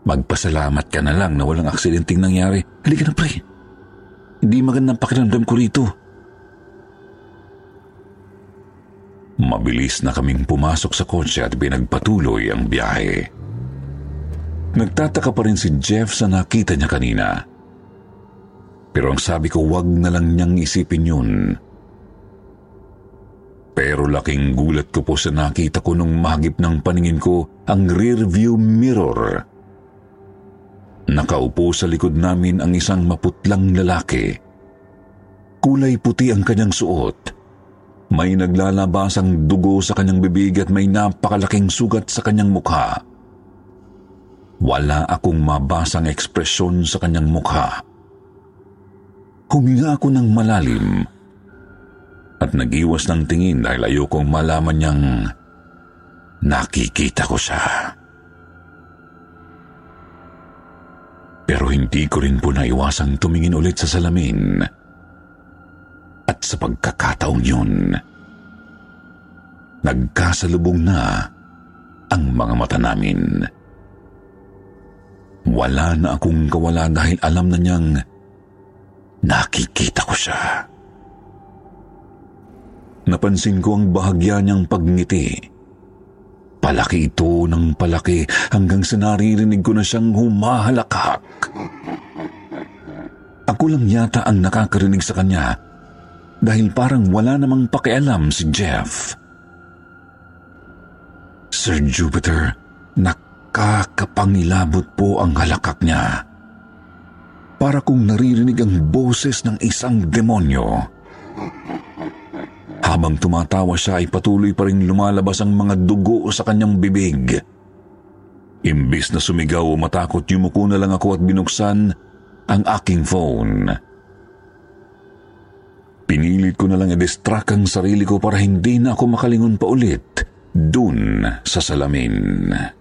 Magpasalamat ka na lang na walang aksidenteng nangyari. Halika na, pre. Hindi magandang pakiramdam ko rito. Mabilis na kaming pumasok sa kotse at pinagpatuloy ang biyahe. Nagtataka pa rin si Jeff sa nakita niya kanina. Pero ang sabi ko, wag na lang niyang isipin yun. Pero laking gulat ko po sa nakita ko nung mahagip ng paningin ko ang rear view mirror. Nakaupo sa likod namin ang isang maputlang lalaki. Kulay puti ang kanyang suot. May naglalabasang dugo sa kanyang bibig at may napakalaking sugat sa kanyang mukha. Wala akong mabasang ekspresyon sa kanyang mukha. Huminga ako ng malalim at nag-iwas ng tingin dahil ayokong malaman niyang nakikita ko siya. Pero hindi ko rin po naiwasang tumingin ulit sa salamin. At sa pagkakataong yun, nagkasalubong na ang mga mata namin. Wala na akong kawala dahil alam na niyang Nakikita ko siya. Napansin ko ang bahagya niyang pagngiti. Palaki ito ng palaki hanggang sa naririnig ko na siyang humahalakak. Ako lang yata ang nakakarinig sa kanya dahil parang wala namang pakialam si Jeff. Sir Jupiter, nakakapangilabot po ang halakak niya para kong naririnig ang boses ng isang demonyo. Habang tumatawa siya ay patuloy pa rin lumalabas ang mga dugo sa kanyang bibig. Imbis na sumigaw o matakot, yumuko na lang ako at binuksan ang aking phone. Pinilit ko na lang i-distract ang sarili ko para hindi na ako makalingon pa ulit dun sa salamin.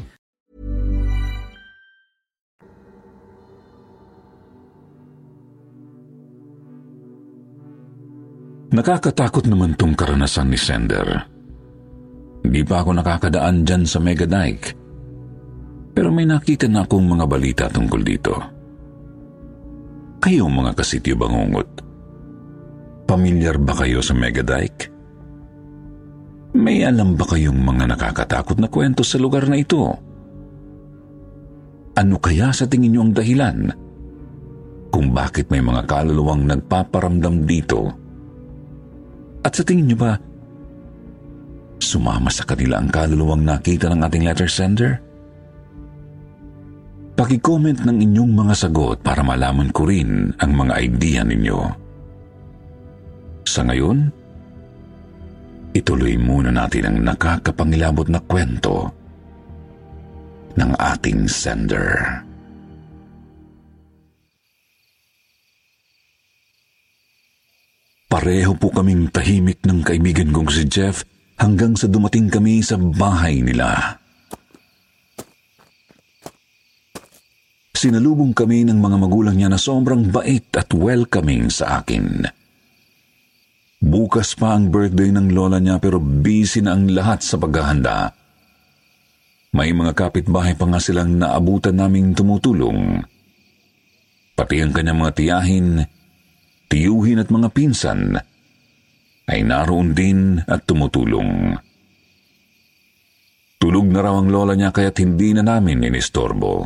Nakakatakot naman tong karanasan ni Sender. Hindi pa ako nakakadaan dyan sa Mega Dike. Pero may nakita na akong mga balita tungkol dito. Kayong mga kasityo bangungot, pamilyar ba kayo sa Mega Dike? May alam ba kayong mga nakakatakot na kwento sa lugar na ito? Ano kaya sa tingin niyo ang dahilan kung bakit may mga kaluluwang nagpaparamdam dito at sa tingin niyo ba, sumama sa kanila ang kaluluwang nakita ng ating letter sender? Paki-comment ng inyong mga sagot para malaman ko rin ang mga idea ninyo. Sa ngayon, ituloy muna natin ang nakakapangilabot na kwento ng ating sender. Pareho po kaming tahimik ng kaibigan kong si Jeff hanggang sa dumating kami sa bahay nila. Sinalubong kami ng mga magulang niya na sobrang bait at welcoming sa akin. Bukas pa ang birthday ng lola niya pero busy na ang lahat sa paghahanda. May mga kapitbahay pa nga silang naabutan naming tumutulong. Pati ang kanyang mga tiyahin, tiyuhin at mga pinsan ay naroon din at tumutulong. Tulog na raw ang lola niya kaya't hindi na namin inistorbo.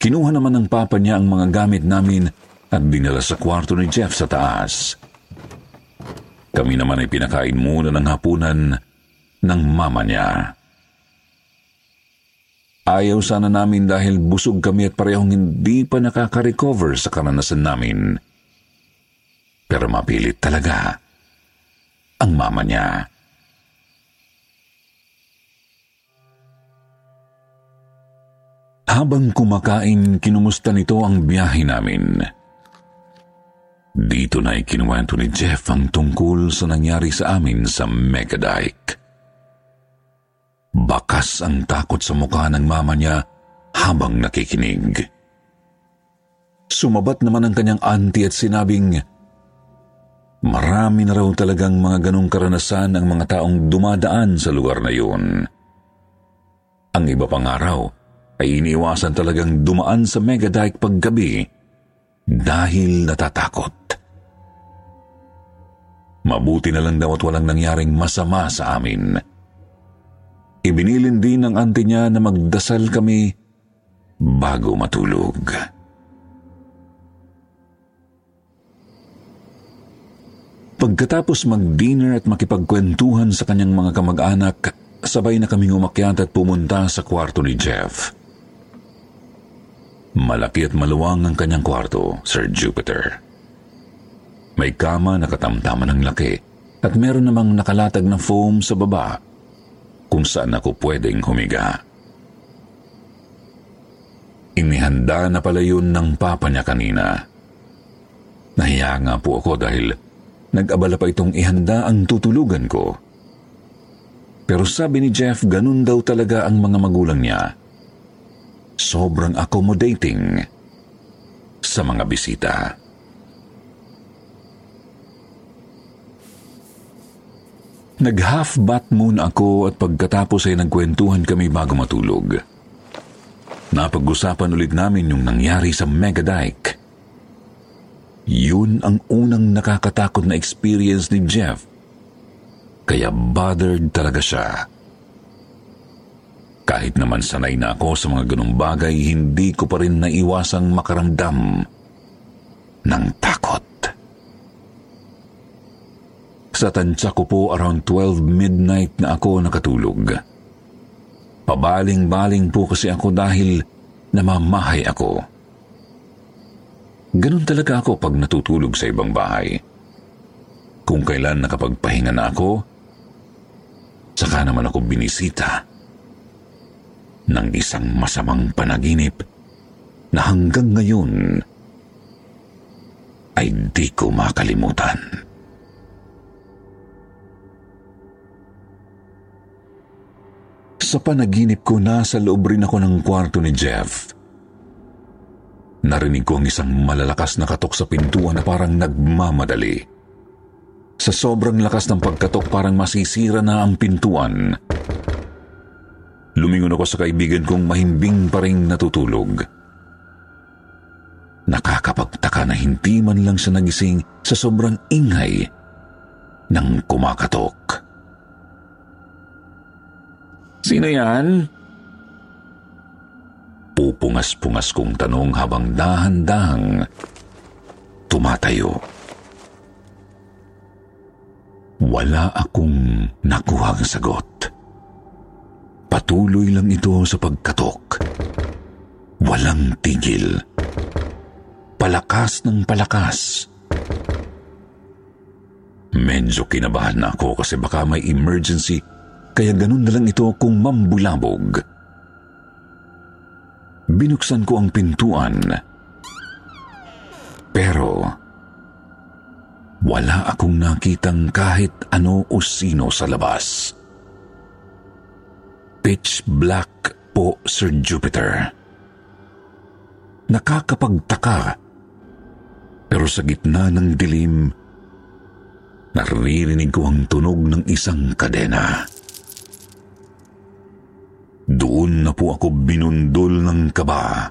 Kinuha naman ng papa niya ang mga gamit namin at dinala sa kwarto ni Jeff sa taas. Kami naman ay pinakain muna ng hapunan ng mama niya. Ayaw sana namin dahil busog kami at parehong hindi pa nakaka-recover sa karanasan namin. Pero mapilit talaga ang mama niya. Habang kumakain, kinumusta nito ang biyahe namin. Dito na ikinuwento ni Jeff ang tungkol sa nangyari sa amin sa Megadike. Bakas ang takot sa mukha ng mama niya habang nakikinig. Sumabat naman ang kanyang auntie at sinabing, Marami na raw talagang mga ganong karanasan ang mga taong dumadaan sa lugar na yun. Ang iba pang araw ay iniwasan talagang dumaan sa Megadike paggabi dahil natatakot. Mabuti na lang daw at walang nangyaring masama sa amin. Ibinilin din ng auntie niya na magdasal kami bago matulog. Pagkatapos mag-dinner at makipagkwentuhan sa kanyang mga kamag-anak, sabay na kaming umakyat at pumunta sa kwarto ni Jeff. Malaki at maluwang ang kanyang kwarto, Sir Jupiter. May kama na katamtaman ng laki at meron namang nakalatag na foam sa baba kung saan ako pwedeng humiga. Inihanda na pala yun ng papa niya kanina. Nahiya nga po ako dahil nag-abala pa itong ihanda ang tutulugan ko. Pero sabi ni Jeff, ganun daw talaga ang mga magulang niya. Sobrang accommodating sa mga bisita. Nag-half bath muna ako at pagkatapos ay nagkwentuhan kami bago matulog. Napag-usapan ulit namin yung nangyari sa Megadike. Yun ang unang nakakatakot na experience ni Jeff. Kaya bothered talaga siya. Kahit naman sanay na ako sa mga ganong bagay, hindi ko pa rin naiwasang makaramdam ng takot. Sa tansya ko po around 12 midnight na ako nakatulog. Pabaling-baling po kasi ako dahil namamahay ako. Ganun talaga ako pag natutulog sa ibang bahay. Kung kailan nakapagpahinga na ako, saka naman ako binisita ng isang masamang panaginip na hanggang ngayon ay di ko makalimutan. Sa panaginip ko, nasa loob rin ako ng kwarto ni Jeff. Narinig ko ang isang malalakas na katok sa pintuan na parang nagmamadali. Sa sobrang lakas ng pagkatok parang masisira na ang pintuan. Lumingon ako sa kaibigan kong mahimbing pa rin natutulog. Nakakapagtaka na hindi man lang siya nagising sa sobrang ingay ng kumakatok. Sino yan? Pupungas-pungas kong tanong habang dahan-dahang tumatayo. Wala akong nakuhang sagot. Patuloy lang ito sa pagkatok. Walang tigil. Palakas ng palakas. Medyo kinabahan na ako kasi baka may emergency kaya ganun na lang ito kung mambulabog Binuksan ko ang pintuan. Pero wala akong nakitang kahit ano o sino sa labas. Pitch black po, Sir Jupiter. Nakakapagtaka. Pero sa gitna ng dilim, naririnig ko ang tunog ng isang kadena. Doon na po ako binundol ng kaba.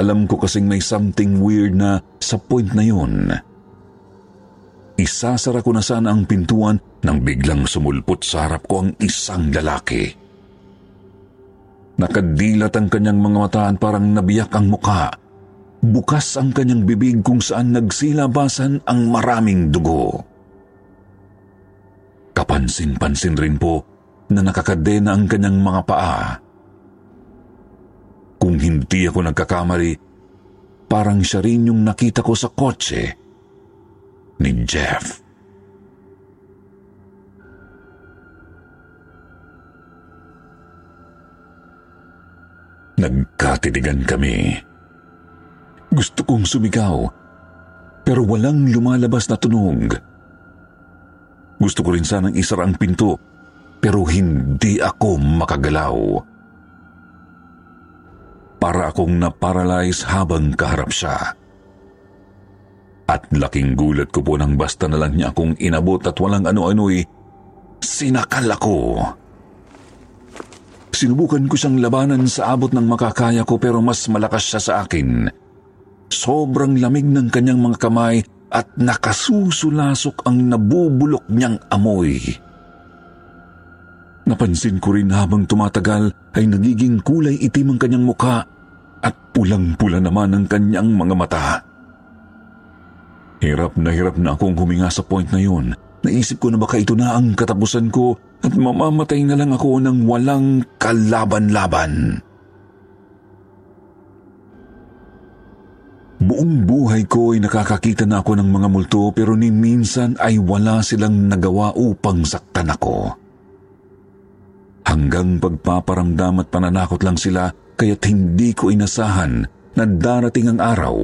Alam ko kasing may something weird na sa point na yun. Isasara ko na sana ang pintuan nang biglang sumulpot sa harap ko ang isang lalaki. Nakadilat ang kanyang mga mataan parang nabiyak ang mukha. Bukas ang kanyang bibig kung saan nagsilabasan ang maraming dugo. Kapansin-pansin rin po na nakakadena ang kanyang mga paa. Kung hindi ako nagkakamali, parang siya rin yung nakita ko sa kotse ni Jeff. Nagkatitigan kami. Gusto kong sumigaw, pero walang lumalabas na tunog. Gusto ko rin sanang isara ang pinto pero hindi ako makagalaw. Para akong naparalyze habang kaharap siya. At laking gulat ko po nang basta na lang niya akong inabot at walang ano-ano'y sinakal ako. Sinubukan ko siyang labanan sa abot ng makakaya ko pero mas malakas siya sa akin. Sobrang lamig ng kanyang mga kamay at nakasusulasok ang nabubulok niyang amoy. Napansin ko rin habang tumatagal ay nagiging kulay itim ang kanyang mukha at pulang-pula naman ang kanyang mga mata. Hirap na hirap na akong huminga sa point na yun. Naisip ko na baka ito na ang katapusan ko at mamamatay na lang ako ng walang kalaban-laban. Buong buhay ko ay nakakakita na ako ng mga multo pero ni minsan ay wala silang nagawa upang saktan ako. Hanggang pagpaparamdam at pananakot lang sila kaya't hindi ko inasahan na darating ang araw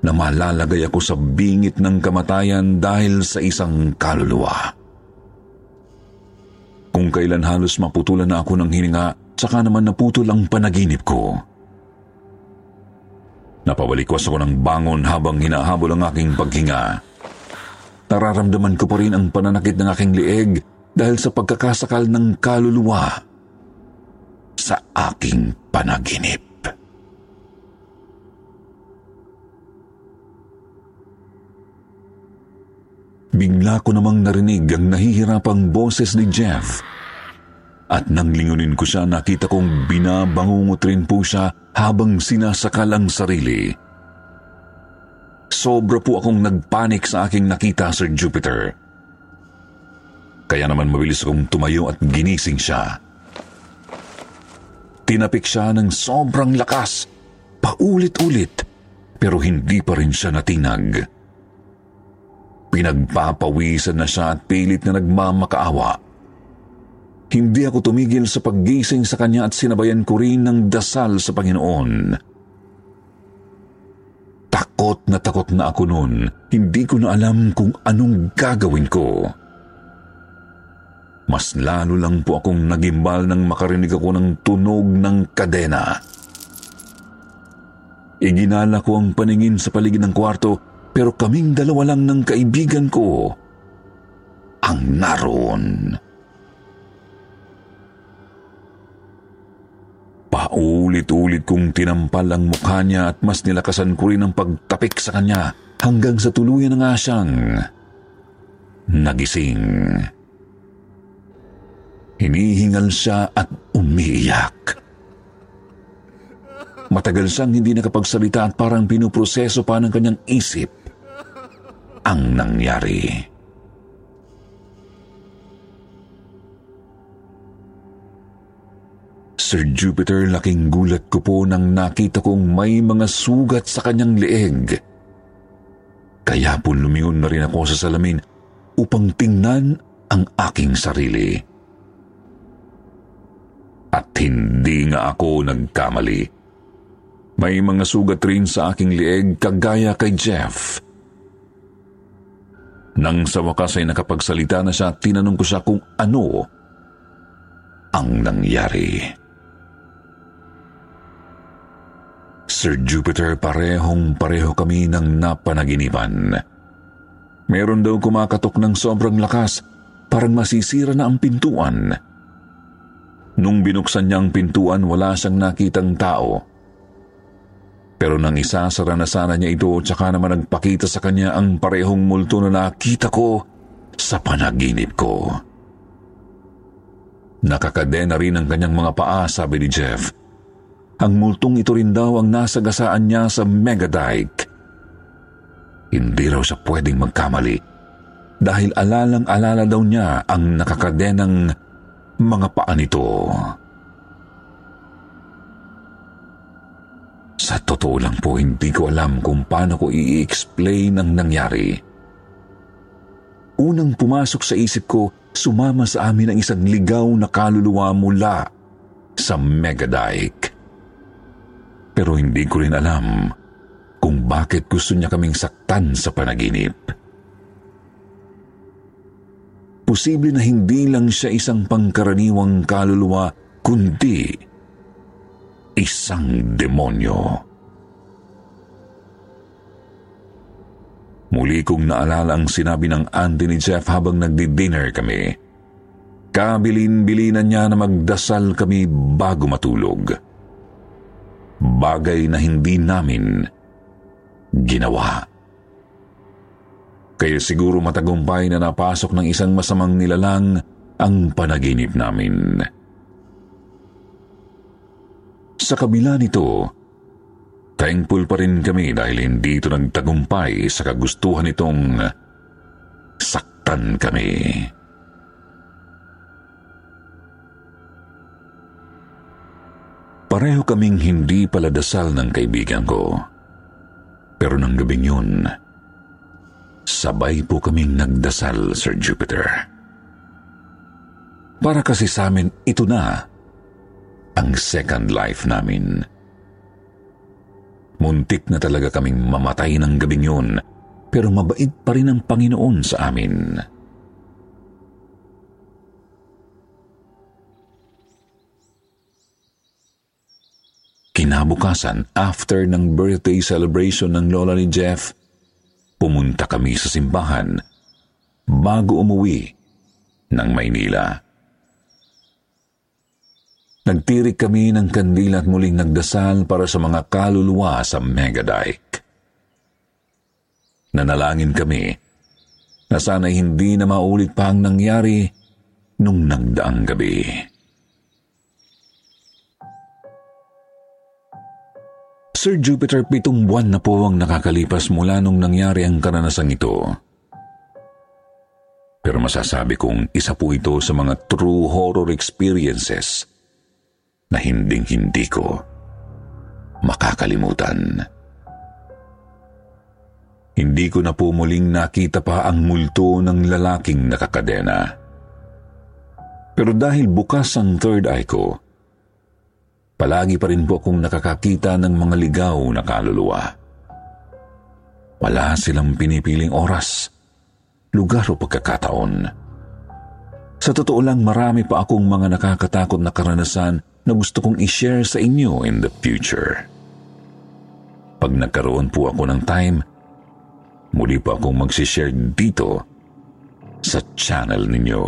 na malalagay ako sa bingit ng kamatayan dahil sa isang kaluluwa. Kung kailan halos maputulan na ako ng hininga, saka naman naputol ang panaginip ko. Napawalikwas ako ng bangon habang hinahabol ang aking paghinga. Nararamdaman ko pa rin ang pananakit ng aking lieg dahil sa pagkakasakal ng kaluluwa sa aking panaginip. Bigla ko namang narinig ang nahihirapang boses ni Jeff. At nang lingunin ko siya, nakita kong binabangungot rin po siya habang sinasakal ang sarili. Sobra po akong nagpanik sa aking nakita, Sir Jupiter. Kaya naman mabilis akong tumayo at ginising siya. Tinapik siya ng sobrang lakas, paulit-ulit, pero hindi pa rin siya natinag. Pinagpapawisan na siya at pilit na nagmamakaawa. Hindi ako tumigil sa paggising sa kanya at sinabayan ko rin ng dasal sa Panginoon. Takot na takot na ako noon. Hindi ko na alam kung anong gagawin ko. Mas lalo lang po akong nagimbal nang makarinig ako ng tunog ng kadena. Iginala ko ang paningin sa paligid ng kwarto pero kaming dalawa lang ng kaibigan ko ang naroon. Paulit-ulit kong tinampal ang mukha niya at mas nilakasan ko rin ang pagtapik sa kanya hanggang sa tuluyan na nga siyang nagising. Hinihingal siya at umiiyak. Matagal siyang hindi nakapagsalita at parang pinuproseso pa ng kanyang isip ang nangyari. Sir Jupiter, laking gulat ko po nang nakita kong may mga sugat sa kanyang leeg. Kaya po lumingon na rin ako sa salamin upang tingnan ang aking sarili. At hindi nga ako nagkamali. May mga sugat rin sa aking lieg kagaya kay Jeff. Nang sa wakas ay nakapagsalita na siya, tinanong ko siya kung ano ang nangyari. Sir Jupiter, parehong pareho kami ng napanaginipan. Meron daw kumakatok ng sobrang lakas, parang masisira na ang pintuan. Nung binuksan niya ang pintuan, wala siyang nakitang tao. Pero nang isasara na sana niya ito, tsaka naman nagpakita sa kanya ang parehong multo na nakita ko sa panaginip ko. Nakakadena rin ang kanyang mga paa, sabi ni Jeff. Ang multong ito rin daw ang nasagasaan niya sa Megadike. Hindi raw siya pwedeng magkamali dahil alalang-alala daw niya ang nakakadenang mga paa nito. Sa totoo lang po, hindi ko alam kung paano ko i-explain ang nangyari. Unang pumasok sa isip ko, sumama sa amin ang isang ligaw na kaluluwa mula sa Megadike. Pero hindi ko rin alam kung bakit gusto niya kaming saktan sa panaginip. Posible na hindi lang siya isang pangkaraniwang kaluluwa, kundi isang demonyo. Muli kong naalala ang sinabi ng auntie ni Jeff habang nagdi-dinner kami. Kabilin-bilinan niya na magdasal kami bago matulog. Bagay na hindi namin ginawa. Kaya siguro matagumpay na napasok ng isang masamang nilalang ang panaginip namin. Sa kabila nito, thankful pa rin kami dahil hindi ito nagtagumpay sa kagustuhan nitong saktan kami. Pareho kaming hindi pala dasal ng kaibigan ko. Pero nang gabing yun, sabay po kaming nagdasal, Sir Jupiter. Para kasi sa amin, ito na ang second life namin. Muntik na talaga kaming mamatay ng gabing yun, pero mabait pa rin ang Panginoon sa amin. Kinabukasan, after ng birthday celebration ng lola ni Jeff, pumunta kami sa simbahan bago umuwi ng Maynila. Nagtirik kami ng kandila at muling nagdasal para sa mga kaluluwa sa Megadike. Nanalangin kami na sana'y hindi na maulit pa ang nangyari nung nagdaang gabi. Sir Jupiter, pitong buwan na po ang nakakalipas mula nung nangyari ang karanasang ito. Pero masasabi kong isa po ito sa mga true horror experiences na hinding-hindi ko makakalimutan. Hindi ko na po muling nakita pa ang multo ng lalaking nakakadena. Pero dahil bukas ang third eye ko, Palagi pa rin po akong nakakakita ng mga ligaw na kaluluwa. Wala silang pinipiling oras, lugar o pagkakataon. Sa totoo lang, marami pa akong mga nakakatakot na karanasan na gusto kong i-share sa inyo in the future. Pag nagkaroon po ako ng time, muli po akong magsishare dito sa channel ninyo.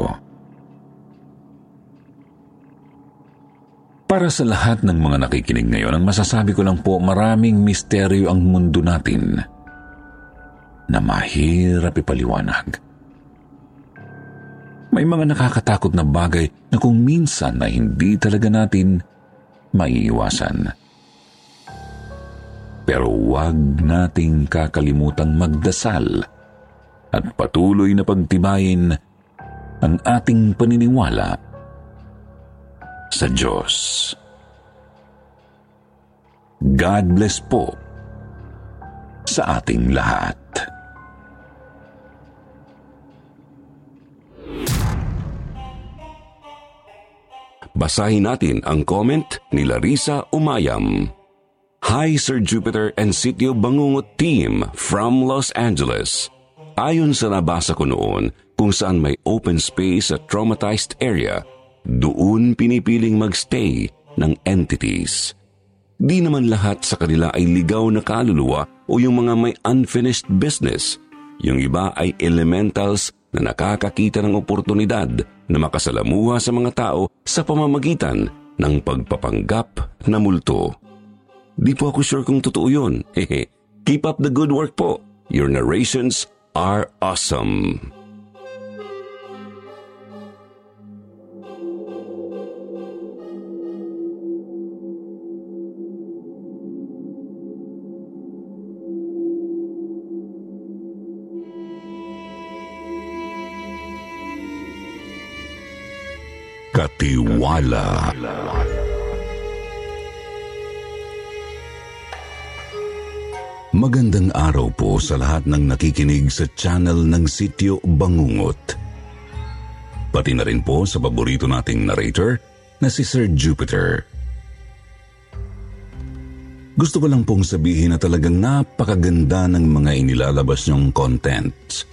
Para sa lahat ng mga nakikinig ngayon, ang masasabi ko lang po maraming misteryo ang mundo natin na mahirap ipaliwanag. May mga nakakatakot na bagay na kung minsan na hindi talaga natin maiiwasan. Pero huwag nating kakalimutang magdasal at patuloy na pagtibayin ang ating paniniwala sa Diyos. God bless po sa ating lahat. Basahin natin ang comment ni Larissa Umayam. Hi Sir Jupiter and Sitio Bangungot team from Los Angeles. Ayon sa nabasa ko noon kung saan may open space sa traumatized area, doon pinipiling magstay ng entities. Di naman lahat sa kanila ay ligaw na kaluluwa o yung mga may unfinished business. Yung iba ay elementals na nakakakita ng oportunidad na makasalamuha sa mga tao sa pamamagitan ng pagpapanggap na multo. Di po ako sure kung totoo yun. Keep up the good work po. Your narrations are awesome. Katiwala. Magandang araw po sa lahat ng nakikinig sa channel ng Sityo Bangungot. Pati na rin po sa paborito nating narrator na si Sir Jupiter. Gusto ko lang pong sabihin na talagang napakaganda ng mga inilalabas niyong contents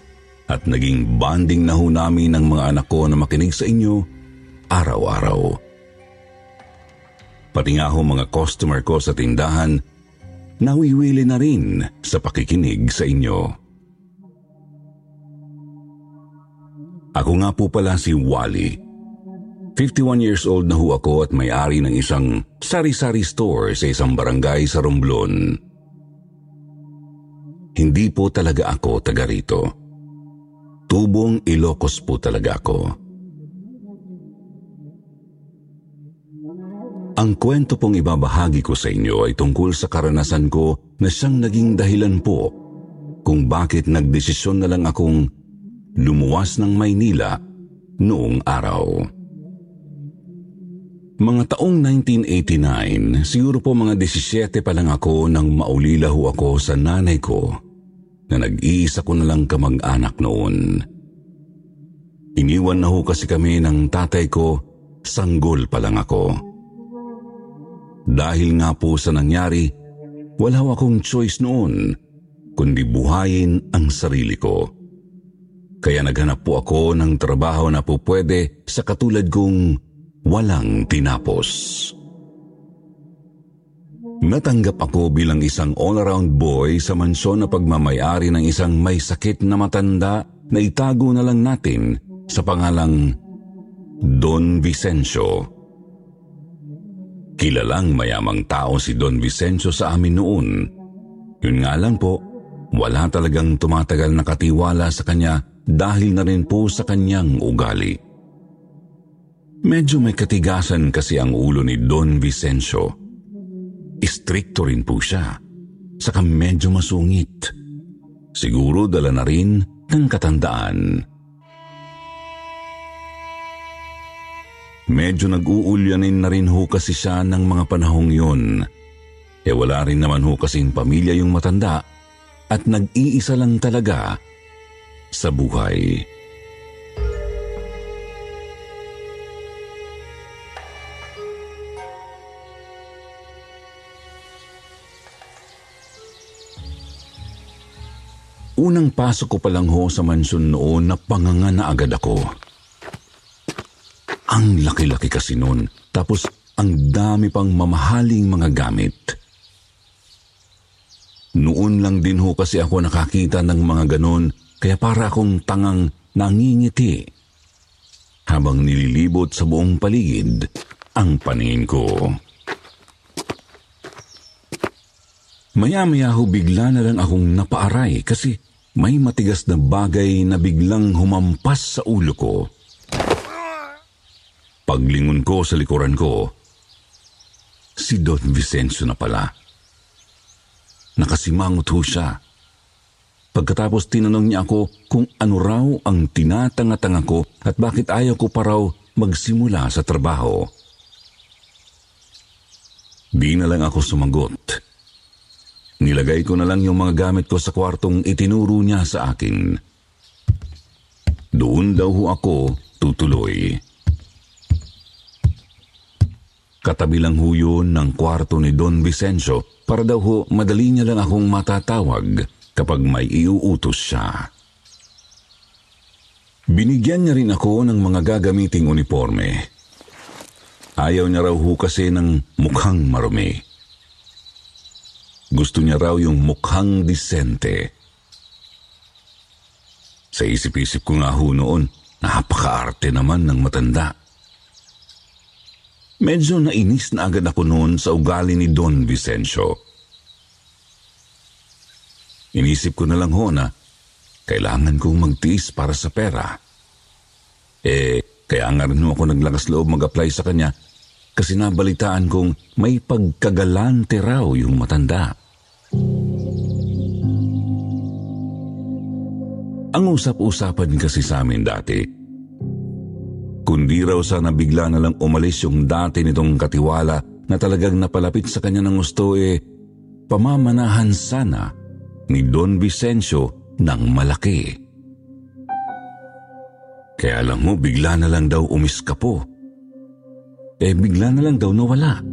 at naging bonding na ho namin ng mga anak ko na makinig sa inyo araw-araw. Pati nga ho mga customer ko sa tindahan, nawiwili na rin sa pakikinig sa inyo. Ako nga po pala si Wally. 51 years old na ho ako at may-ari ng isang sari-sari store sa isang barangay sa Romblon. Hindi po talaga ako taga rito. Tubong Ilocos po talaga ako. Ang kwento pong ibabahagi ko sa inyo ay tungkol sa karanasan ko na siyang naging dahilan po kung bakit nagdesisyon na lang akong lumuwas ng Maynila noong araw. Mga taong 1989, siguro po mga 17 pa lang ako nang maulila ho ako sa nanay ko na nag-iisa ko na lang kamag-anak noon. Iniwan na ho kasi kami ng tatay ko, sanggol pa lang ako. Dahil nga po sa nangyari, wala akong choice noon kundi buhayin ang sarili ko. Kaya naghanap po ako ng trabaho na po pwede sa katulad kong walang tinapos. Natanggap ako bilang isang all-around boy sa mansyon na pagmamayari ng isang may sakit na matanda na itago na lang natin sa pangalang Don Vicencio. Kilalang mayamang tao si Don Vicencio sa amin noon. Yun nga lang po, wala talagang tumatagal na katiwala sa kanya dahil na rin po sa kanyang ugali. Medyo may katigasan kasi ang ulo ni Don Vicencio. Istrikto rin po siya, saka medyo masungit. Siguro dala na rin ng katandaan. Medyo nag-uulyanin na rin ho kasi siya ng mga panahong yun. E wala rin naman ho kasing pamilya yung matanda at nag-iisa lang talaga sa buhay. Unang pasok ko pa lang ho sa mansyon noon na panganga na agad ako. Ang laki-laki kasi noon. Tapos ang dami pang mamahaling mga gamit. Noon lang din ho kasi ako nakakita ng mga ganon kaya para akong tangang nangingiti habang nililibot sa buong paligid ang paningin ko. Maya-maya ho bigla na lang akong napaaray kasi may matigas na bagay na biglang humampas sa ulo ko. Paglingon ko sa likuran ko, si Don Vicencio na pala. Nakasimangot ho siya. Pagkatapos tinanong niya ako kung ano raw ang tinatanga-tanga ko at bakit ayaw ko pa raw magsimula sa trabaho. Di na lang ako sumagot. Nilagay ko na lang yung mga gamit ko sa kwartong itinuro niya sa akin. Doon daw ho ako tutuloy. Katabi lang ng kwarto ni Don Vicencio para daw ho madali niya lang akong matatawag kapag may iuutos siya. Binigyan niya rin ako ng mga gagamiting uniforme. Ayaw niya raw ho kasi ng mukhang marumi. Gusto niya raw yung mukhang disente. Sa isip-isip ko nga ho noon, napakaarte naman ng matanda. Medyo nainis na agad ako noon sa ugali ni Don Vicencio. Inisip ko na lang ho na kailangan kong magtiis para sa pera. Eh, kaya nga rin ako naglakas loob mag-apply sa kanya kasi nabalitaan kong may pagkagalante raw yung matanda. Ang usap-usapan kasi sa amin dati, kundi raw sana bigla na lang umalis yung dati nitong katiwala na talagang napalapit sa kanya ng gusto eh, pamamanahan sana ni Don Vicencio ng malaki. Kaya lang mo, bigla na lang daw umiskapo. Eh, bigla na lang daw nawala.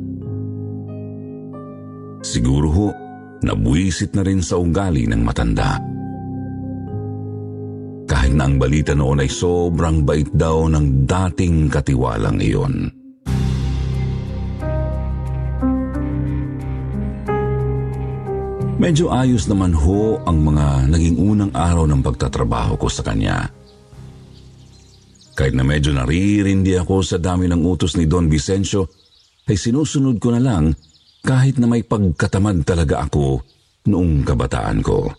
Siguro ho, nabuisit na rin sa ugali ng matanda. Matanda kahit na ang balita noon ay sobrang bait daw ng dating katiwalang iyon. Medyo ayos naman ho ang mga naging unang araw ng pagtatrabaho ko sa kanya. Kahit na medyo naririndi ako sa dami ng utos ni Don Vicencio, ay sinusunod ko na lang kahit na may pagkatamad talaga ako noong kabataan ko.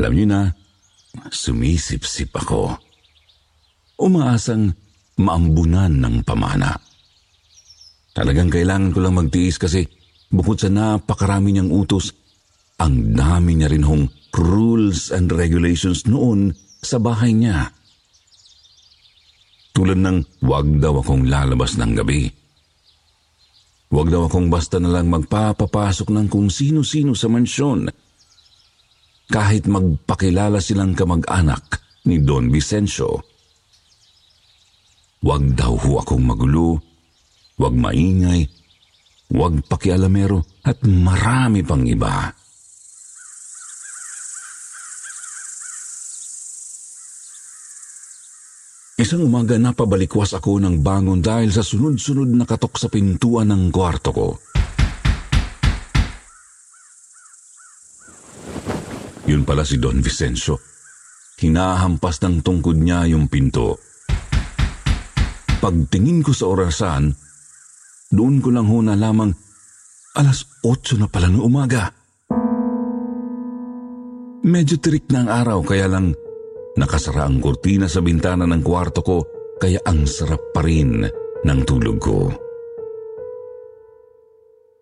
Alam niyo na, Sumisip-sip ako. Umaasang maambunan ng pamana. Talagang kailangan ko lang magtiis kasi bukod sa napakarami niyang utos, ang dami niya rin hong rules and regulations noon sa bahay niya. Tulad ng wag daw akong lalabas ng gabi. Wag daw akong basta na lang magpapapasok ng kung sino-sino sa mansyon kahit magpakilala silang kamag-anak ni Don Vicencio. Huwag daw ho akong magulo, huwag maingay, huwag pakialamero at marami pang iba. Isang umaga napabalikwas ako ng bangon dahil sa sunod-sunod na katok sa pintuan ng kwarto ko. Yun pala si Don Vicencio. Hinahampas ng tungkod niya yung pinto. Pagtingin ko sa orasan, doon ko lang ho lamang alas 8 na pala no umaga. Medyo tirik na ang araw kaya lang nakasara ang kurtina sa bintana ng kwarto ko kaya ang sarap pa rin ng tulog ko.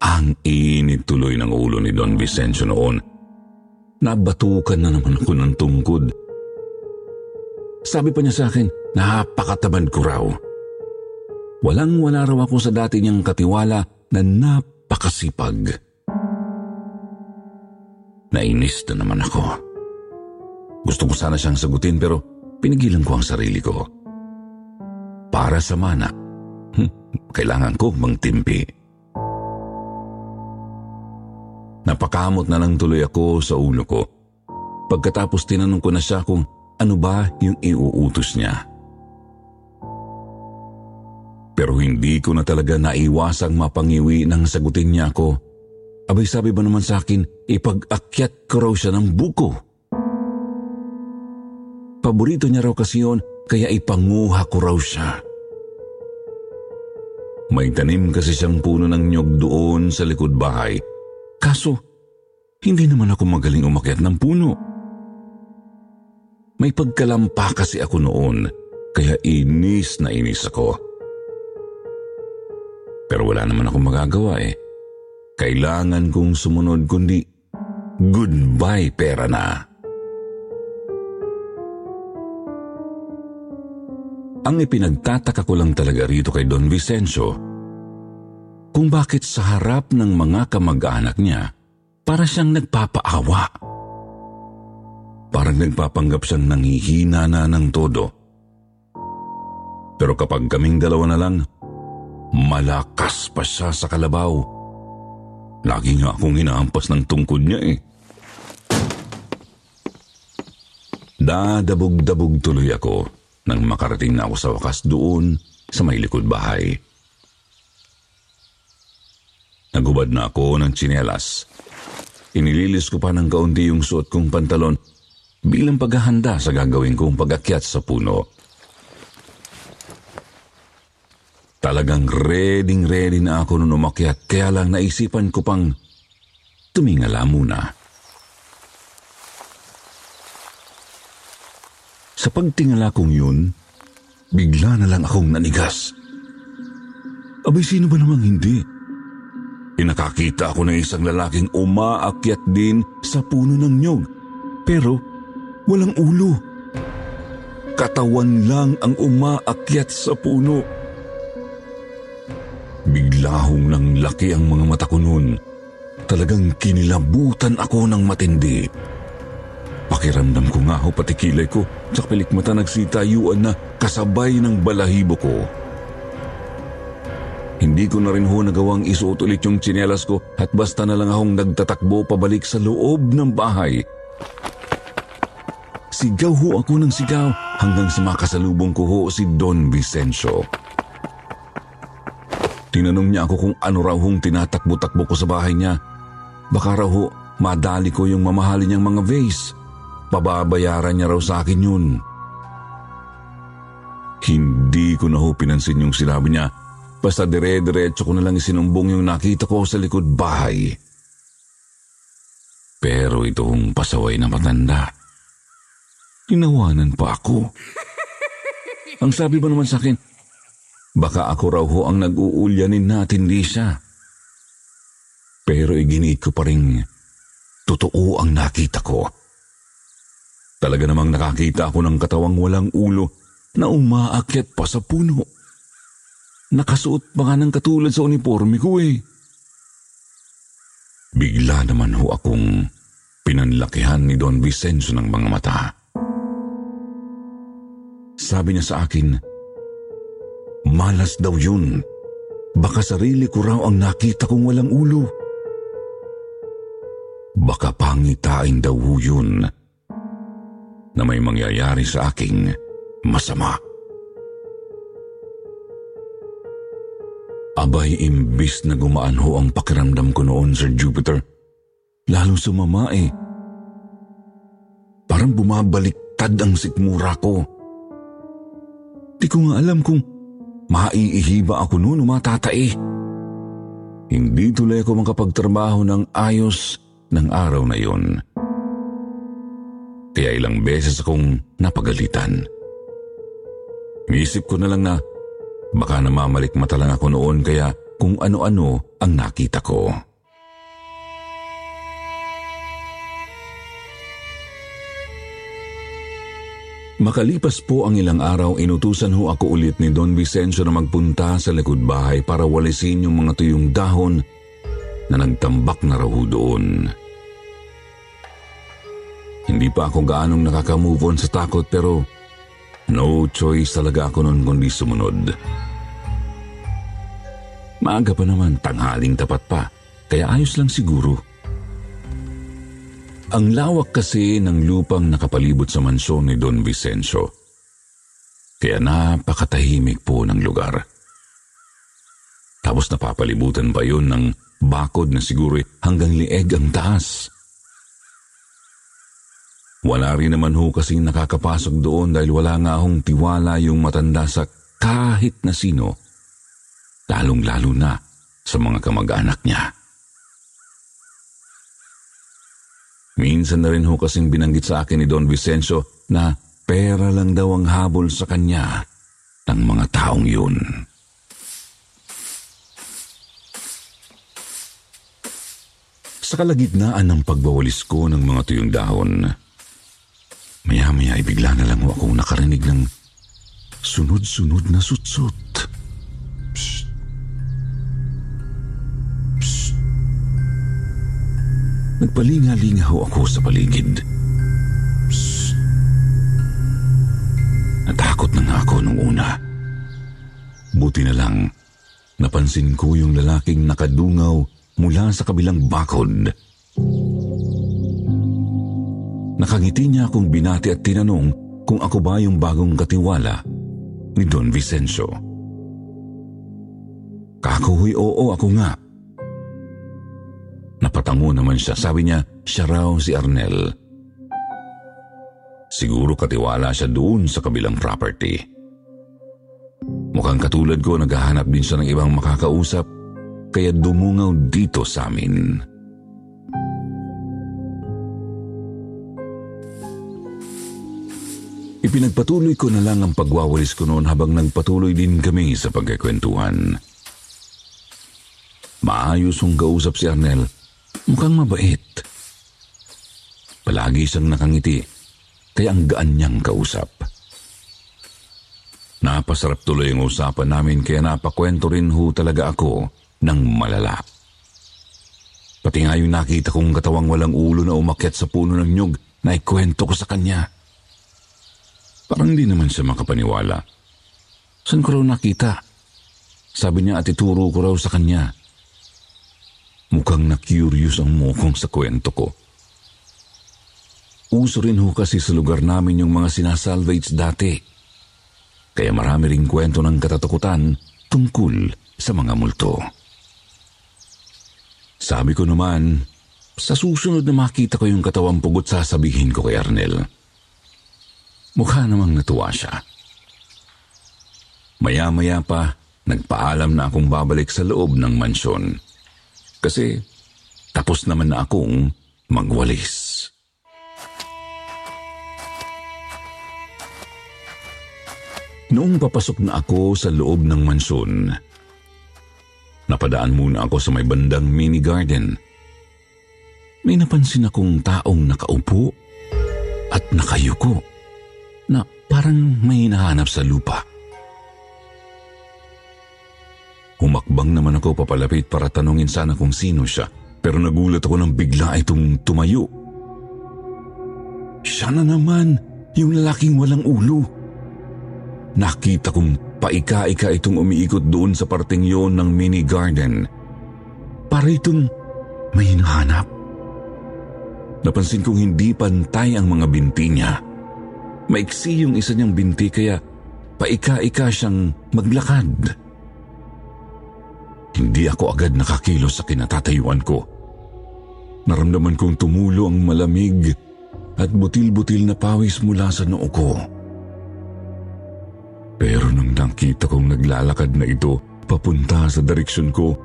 Ang init tuloy ng ulo ni Don Vicencio noon Nabatukan na naman ako ng tungkod. Sabi pa niya sa akin, napakatamad ko raw. Walang-wala raw ako sa dati niyang katiwala na napakasipag. Nainis na naman ako. Gusto ko sana siyang sagutin pero pinigilan ko ang sarili ko. Para sa mana, kailangan ko mangtimpi. Napakamot na lang tuloy ako sa ulo ko. Pagkatapos tinanong ko na siya kung ano ba yung iuutos niya. Pero hindi ko na talaga naiwasang mapangiwi nang sagutin niya ako. Abay sabi ba naman sa akin, ipag-akyat ko raw siya ng buko. Paborito niya raw kasi yun, kaya ipanguha ko raw siya. May tanim kasi siyang puno ng nyog doon sa likod bahay Kaso, hindi naman ako magaling umakyat ng puno. May pagkalampa kasi ako noon, kaya inis na inis ako. Pero wala naman akong magagawa eh. Kailangan kong sumunod kundi goodbye pera na. Ang ipinagtataka ko lang talaga rito kay Don Vicencio kung bakit sa harap ng mga kamag-anak niya, para siyang nagpapaawa. Parang nagpapanggap siyang nanghihina na ng todo. Pero kapag kaming dalawa na lang, Malakas pa siya sa kalabaw. Lagi nga akong hinahampas ng tungkod niya eh. Dadabog-dabog tuloy ako nang makarating na ako sa wakas doon sa may likod bahay. Nagubad na ako ng tsinelas. Inililis ko pa ng kaunti yung suot kong pantalon bilang paghahanda sa gagawin kong pag-akyat sa puno. Talagang ready-ready na ako nung umakyat kaya lang naisipan ko pang tumingala muna. Sa pagtingala kong yun, bigla na lang akong nanigas. Abay, sino ba namang hindi? Pinakakita ako ng isang lalaking umaakyat din sa puno ng nyog. Pero walang ulo. Katawan lang ang umaakyat sa puno. Biglahong ng laki ang mga mata ko noon. Talagang kinilabutan ako ng matindi. Pakiramdam ko nga ho pati kilay ko sa pilikmata nagsitayuan na kasabay ng balahibo ko. Hindi ko na rin ho nagawang isuot ulit yung tsinelas ko at basta na lang akong nagtatakbo pabalik sa loob ng bahay. Sigaw ho ako ng sigaw hanggang sa makasalubong ko ho si Don Vicencio. Tinanong niya ako kung ano raw hong tinatakbo-takbo ko sa bahay niya. Baka raw ho, madali ko yung mamahalin niyang mga vase. Pababayaran niya raw sa akin yun. Hindi ko na ho pinansin yung sinabi niya. Basta dire-diretso ko na lang isinumbong yung nakita ko sa likod bahay. Pero itong pasaway na matanda, tinawanan pa ako. Ang sabi ba naman sa akin, Baka ako raw ho ang nag-uulyanin natin, Lisa. Pero iginiit ko pa rin, totoo ang nakita ko. Talaga namang nakakita ako ng katawang walang ulo na umaakyat pa sa puno. Nakasuot pa nga ng katulad sa uniforme ko eh. Bigla naman ho akong pinanlakihan ni Don Vicenzo ng mga mata. Sabi niya sa akin, Malas daw yun. Baka sarili ko raw ang nakita kong walang ulo. Baka pangitain daw yun na may mangyayari sa aking masama. Abay, imbis na gumaan ho ang pakiramdam ko noon, Sir Jupiter, lalo sumama eh. Parang bumabaliktad ang sikmura ko. Di ko nga alam kung Maiihiba ako noon umatatae. Hindi tuloy ako makapagtrabaho ng ayos ng araw na yon. Kaya ilang beses akong napagalitan. Iisip ko na lang na baka namamalik mata lang ako noon kaya kung ano-ano ang nakita ko. Makalipas po ang ilang araw, inutusan ho ako ulit ni Don Vicencio na magpunta sa likod bahay para walisin yung mga tuyong dahon na nagtambak na raw doon. Hindi pa ako gaanong nakaka-move on sa takot pero no choice talaga ako noon kundi sumunod. Maaga pa naman, tanghaling tapat pa, kaya ayos lang siguro. Ang lawak kasi ng lupang nakapalibot sa mansyon ni Don Vicencio. Kaya napakatahimik po ng lugar. Tapos napapalibutan pa yun ng bakod na siguro hanggang lieg ang taas. Wala rin naman ho kasing nakakapasok doon dahil wala nga hong tiwala yung matanda sa kahit na sino, lalong-lalo na sa mga kamag-anak niya. Minsan na rin ho kasing binanggit sa akin ni Don Vicencio na pera lang daw ang habol sa kanya ng mga taong yun. Sa kalagitnaan ng pagbawalis ko ng mga tuyong dahon, maya-maya ay bigla na lang ako nakarinig ng sunod-sunod na sutsut. Nagpalinga-linga ho ako sa paligid. Psst. Natakot na nga ako nung una. Buti na lang, napansin ko yung lalaking nakadungaw mula sa kabilang bakod. Nakangiti niya akong binati at tinanong kung ako ba yung bagong katiwala ni Don Vicencio. Kakuhuy oo ako nga. Napatango naman siya. Sabi niya, siya raw si Arnel. Siguro katiwala siya doon sa kabilang property. Mukhang katulad ko, naghahanap din siya ng ibang makakausap, kaya dumungaw dito sa amin. Ipinagpatuloy ko na lang ang pagwawalis ko noon habang nagpatuloy din kami sa pagkakwentuhan. Maayos ang kausap si Arnel. Mukhang mabait. Palagi siyang nakangiti, kaya ang gaan niyang kausap. Napasarap tuloy ang usapan namin kaya napakwento rin ho talaga ako ng malala. Pati nga yung nakita kong katawang walang ulo na umakyat sa puno ng nyug na ikwento ko sa kanya. Parang di naman siya makapaniwala. Saan ko raw nakita? Sabi niya at ituro ko raw sa kanya. Mukhang na-curious ang mukong sa kwento ko. Uso rin ho kasi sa lugar namin yung mga sinasalvage dati. Kaya marami ring kwento ng katatakutan tungkol sa mga multo. Sabi ko naman, sa susunod na makita ko yung katawang pugot sasabihin ko kay Arnel. Mukha namang natuwa siya. Maya-maya pa, nagpaalam na akong babalik sa loob ng mansyon. Kasi tapos naman na akong magwalis. Noong papasok na ako sa loob ng mansyon, napadaan muna ako sa may bandang mini garden. May napansin akong taong nakaupo at nakayuko na parang may hinahanap sa lupa. Humakbang naman ako papalapit para tanungin sana kung sino siya pero nagulat ako nang bigla itong tumayo. Siya na naman, yung lalaking walang ulo. Nakita kong paika-ika itong umiikot doon sa parting yon ng mini garden. Para itong may hinahanap. Napansin kong hindi pantay ang mga binti niya. Maiksi yung isa niyang binti kaya paika-ika siyang maglakad. Hindi ako agad nakakilos sa kinatatayuan ko. Naramdaman kong tumulo ang malamig at butil-butil na pawis mula sa noo ko. Pero nang nakita kong naglalakad na ito papunta sa direksyon ko,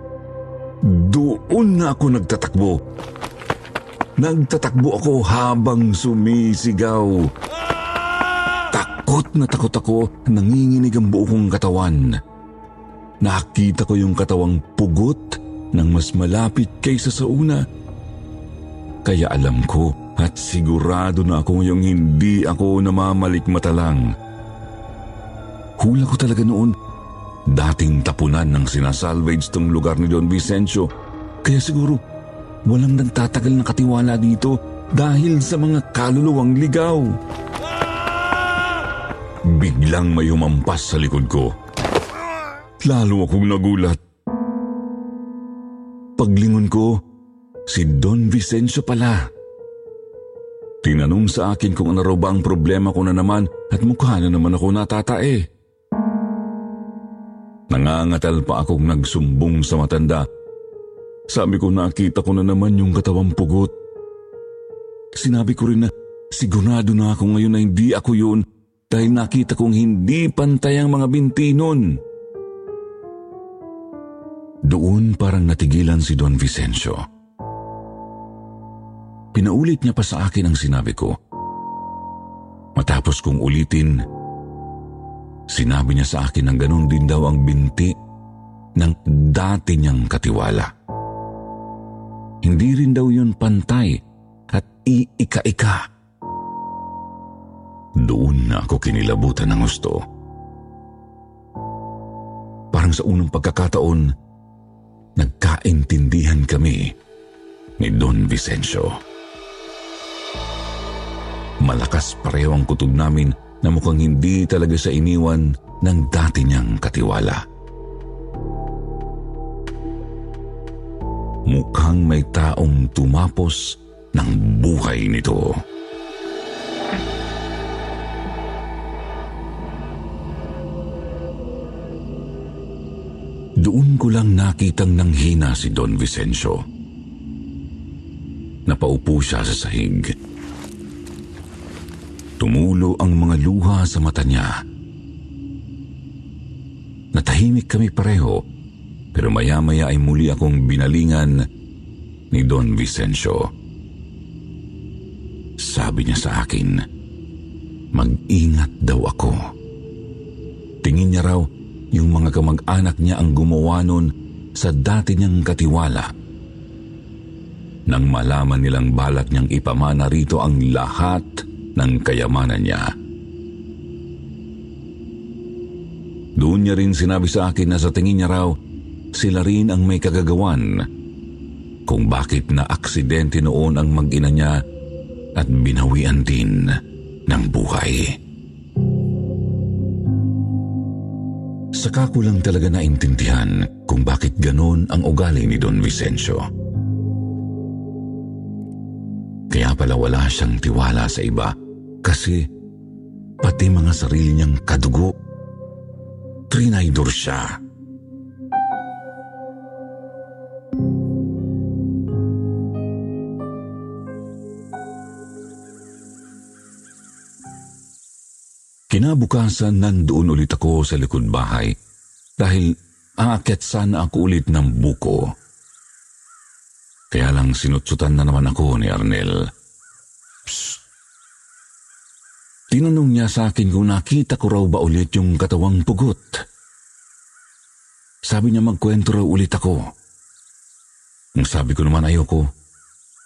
doon na ako nagtatakbo. Nagtatakbo ako habang sumisigaw. Takot na takot ako, nanginginig ang buo kong katawan. Nakita ko yung katawang pugot ng mas malapit kaysa sa una. Kaya alam ko at sigurado na ako ngayong hindi ako namamalikmata lang. Hula ko talaga noon, dating tapunan ng sinasalvage tong lugar ni Don Vicencio. Kaya siguro walang nagtatagal na katiwala dito dahil sa mga kaluluwang ligaw. Biglang may humampas sa likod ko. Lalo akong nagulat. Paglingon ko, si Don Vicencio pala. Tinanong sa akin kung ano raw ba ang problema ko na naman at mukha na naman ako natatae. Nangangatal pa akong nagsumbong sa matanda. Sabi ko nakita ko na naman yung katawang pugot. Sinabi ko rin na sigurado na ako ngayon na hindi ako yun dahil nakita kong hindi pantay ang mga binti nun. Doon parang natigilan si Don Vicencio. Pinaulit niya pa sa akin ang sinabi ko. Matapos kong ulitin, sinabi niya sa akin na ganun din daw ang binti ng dati niyang katiwala. Hindi rin daw yun pantay at iika-ika. Doon na ako kinilabutan ng gusto. Parang sa unang pagkakataon, nagkaintindihan kami ni Don Vicencio. Malakas pareho ang kutob namin na mukhang hindi talaga siya iniwan ng dati niyang katiwala. mukhang may taong tumapos ng buhay nito. Doon ko lang nakitang nanghina si Don Vicencio. Napaupo siya sa sahig. Tumulo ang mga luha sa mata niya. Natahimik kami pareho, pero maya-maya ay muli akong binalingan ni Don Vicencio. Sabi niya sa akin, mag-ingat daw ako. Tingin niya raw yung mga kamag-anak niya ang gumawa nun sa dati niyang katiwala. Nang malaman nilang balak niyang ipamana rito ang lahat ng kayamanan niya. Doon niya rin sinabi sa akin na sa tingin niya raw, sila rin ang may kagagawan kung bakit na aksidente noon ang mag-ina niya at binawian din ng buhay. Saka ko lang talaga naintindihan kung bakit ganon ang ugali ni Don Vicencio. Kaya pala wala siyang tiwala sa iba kasi pati mga sarili niyang kadugo, trinaydor siya. Kinabukasan nandoon ulit ako sa likod bahay dahil aakyat sana ako ulit ng buko. Kaya lang sinutsutan na naman ako ni Arnel. Psst. Tinanong niya sa akin kung nakita ko raw ba ulit yung katawang pugot. Sabi niya magkwento raw ulit ako. Ang sabi ko naman ayoko,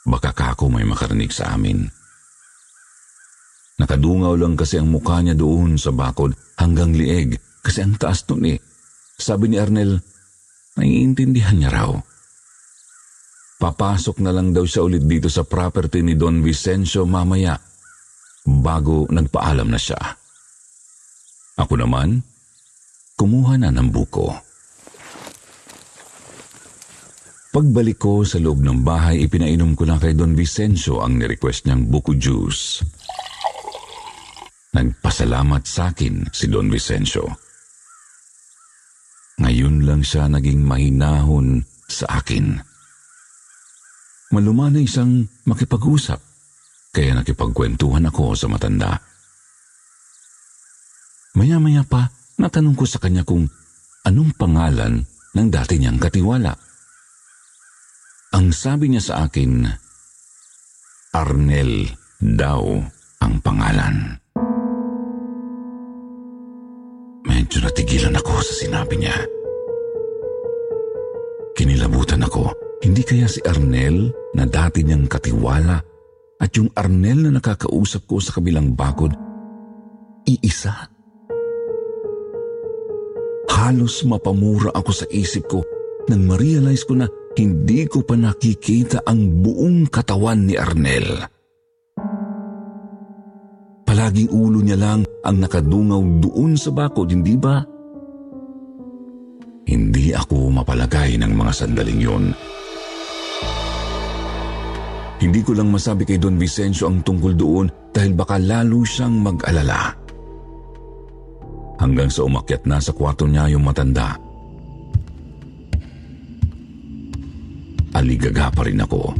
baka kako may makarinig sa amin. Nakadungaw lang kasi ang mukha niya doon sa bakod hanggang lieg kasi ang taas nun eh. Sabi ni Arnel, naiintindihan niya raw. Papasok na lang daw siya ulit dito sa property ni Don Vicencio mamaya bago nagpaalam na siya. Ako naman, kumuha na ng buko. Pagbalik ko sa loob ng bahay, ipinainom ko lang kay Don Vicencio ang nirequest niyang buko juice. Nagpasalamat sa akin si Don Vicencio. Ngayon lang siya naging mahinahon sa akin. Malumanay siyang makipag-usap, kaya nakipagkwentuhan ako sa matanda. Maya-maya pa, natanong ko sa kanya kung anong pangalan ng dati niyang katiwala. Ang sabi niya sa akin, Arnel daw ang pangalan. Medyo natigilan ako sa sinabi niya. Kinilabutan ako. Hindi kaya si Arnel na dati niyang katiwala at yung Arnel na nakakausap ko sa kabilang bakod, iisa. Halos mapamura ako sa isip ko nang ma-realize ko na hindi ko pa nakikita ang buong katawan ni Arnel. Palaging ulo niya lang ang nakadungaw doon sa bakod, hindi ba? Hindi ako mapalagay ng mga sandaling yun. Hindi ko lang masabi kay Don Vicencio ang tungkol doon dahil baka lalo siyang mag-alala. Hanggang sa umakyat na sa kwarto niya yung matanda. Aligaga pa rin ako.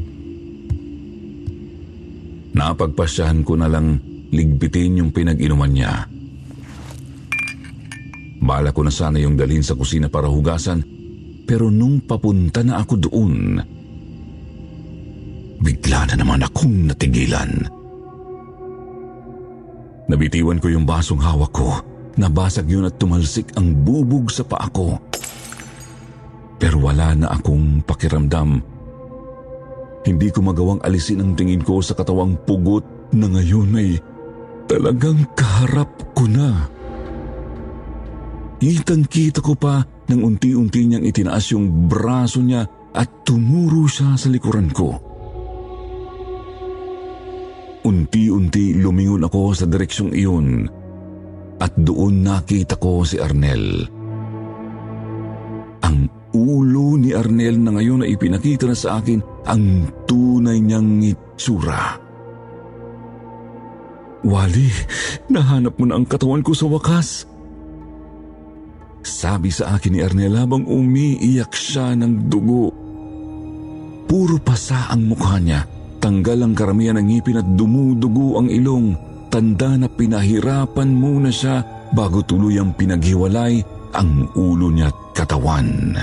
Napagpasyahan ko na lang ligpitin yung pinag-inuman niya. Bala ko na sana yung dalhin sa kusina para hugasan, pero nung papunta na ako doon, bigla na naman akong natigilan. Nabitiwan ko yung basong hawak ko, nabasag yun at tumalsik ang bubog sa paa ko. Pero wala na akong pakiramdam. Hindi ko magawang alisin ang tingin ko sa katawang pugot na ngayon ay Talagang kaharap ko na. Kitang-kita ko pa nang unti-unti niyang itinaas yung braso niya at tumuro siya sa likuran ko. Unti-unti lumingon ako sa direksyong iyon at doon nakita ko si Arnel. Ang ulo ni Arnel na ngayon ay ipinakita na sa akin ang tunay niyang itsura. Wally, nahanap mo na ang katawan ko sa wakas. Sabi sa akin ni Arnel habang umiiyak siya ng dugo. Puro pasa ang mukha niya. Tanggal ang karamihan ng ngipin at dumudugo ang ilong. Tanda na pinahirapan muna siya bago tuluyang pinaghiwalay ang ulo niya at katawan.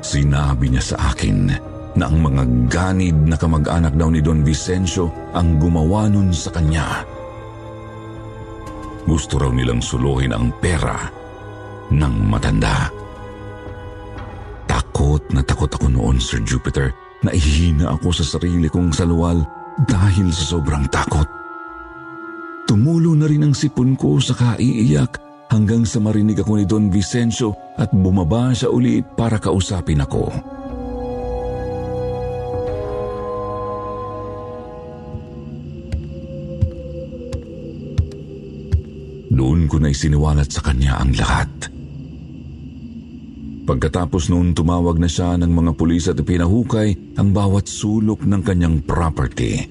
Sinabi niya sa akin na ang mga ganid na kamag-anak daw ni Don Vicencio ang gumawa nun sa kanya. Gusto raw nilang suluhin ang pera ng matanda. Takot na takot ako noon, Sir Jupiter, na ihina ako sa sarili kong salwal dahil sa sobrang takot. Tumulo na rin ang sipon ko sa kaiiyak hanggang sa marinig ako ni Don Vicencio at bumaba siya ulit para kausapin ako. Doon ko na isiniwalat sa kanya ang lahat. Pagkatapos noon tumawag na siya ng mga pulis at pinahukay ang bawat sulok ng kanyang property.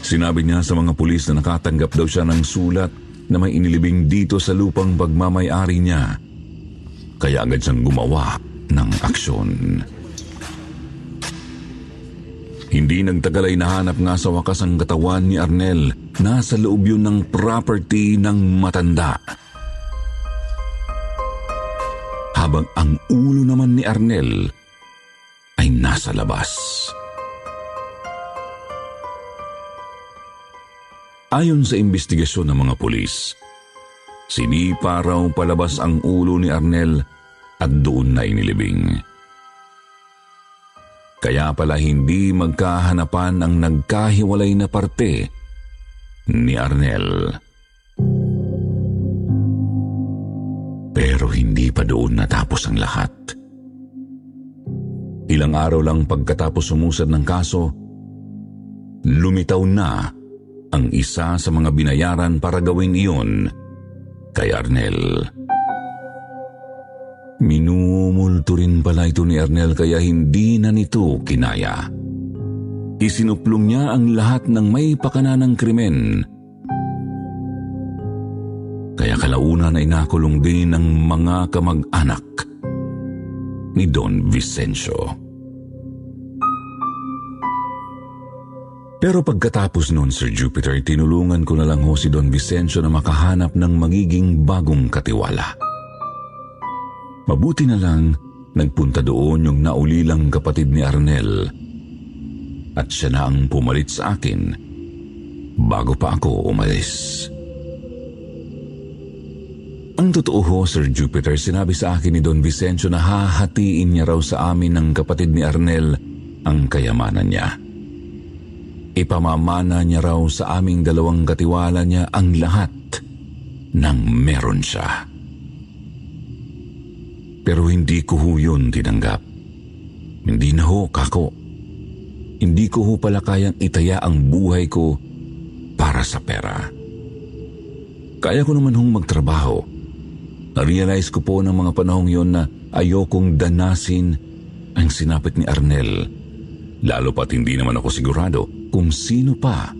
Sinabi niya sa mga pulis na nakatanggap daw siya ng sulat na may inilibing dito sa lupang pagmamayari niya. Kaya agad siyang gumawa ng aksyon. Hindi nagtagal ay nahanap nga sa wakas ang katawan ni Arnel. Nasa loob yun ng property ng matanda. Habang ang ulo naman ni Arnel ay nasa labas. Ayon sa investigasyon ng mga pulis, sinipa raw palabas ang ulo ni Arnel at doon na inilibing. Kaya pala hindi magkahanapan ang nagkahiwalay na parte ni Arnel. Pero hindi pa doon natapos ang lahat. Ilang araw lang pagkatapos sumusad ng kaso, lumitaw na ang isa sa mga binayaran para gawin iyon kay Arnel. Minumulto rin pala ito ni Arnel kaya hindi na nito kinaya. Isinuplong niya ang lahat ng may pakana ng krimen. Kaya kalaunan ay nakulong din ng mga kamag-anak ni Don Vicencio. Pero pagkatapos noon, Sir Jupiter, tinulungan ko na lang ho si Don Vicencio na makahanap ng magiging bagong katiwala. Mabuti na lang, nagpunta doon yung naulilang kapatid ni Arnel. At siya na ang pumalit sa akin bago pa ako umalis. Ang totoo ho, Sir Jupiter, sinabi sa akin ni Don Vicencio na hahatiin niya raw sa amin ng kapatid ni Arnel ang kayamanan niya. Ipamamana niya raw sa aming dalawang katiwala niya ang lahat ng meron siya. Pero hindi ko ho yun tinanggap. Hindi na ho, kako. Hindi ko ho pala kayang itaya ang buhay ko para sa pera. Kaya ko naman hong magtrabaho. Na-realize ko po ng mga panahong yon na ayokong danasin ang sinapit ni Arnel. Lalo pat hindi naman ako sigurado kung sino pa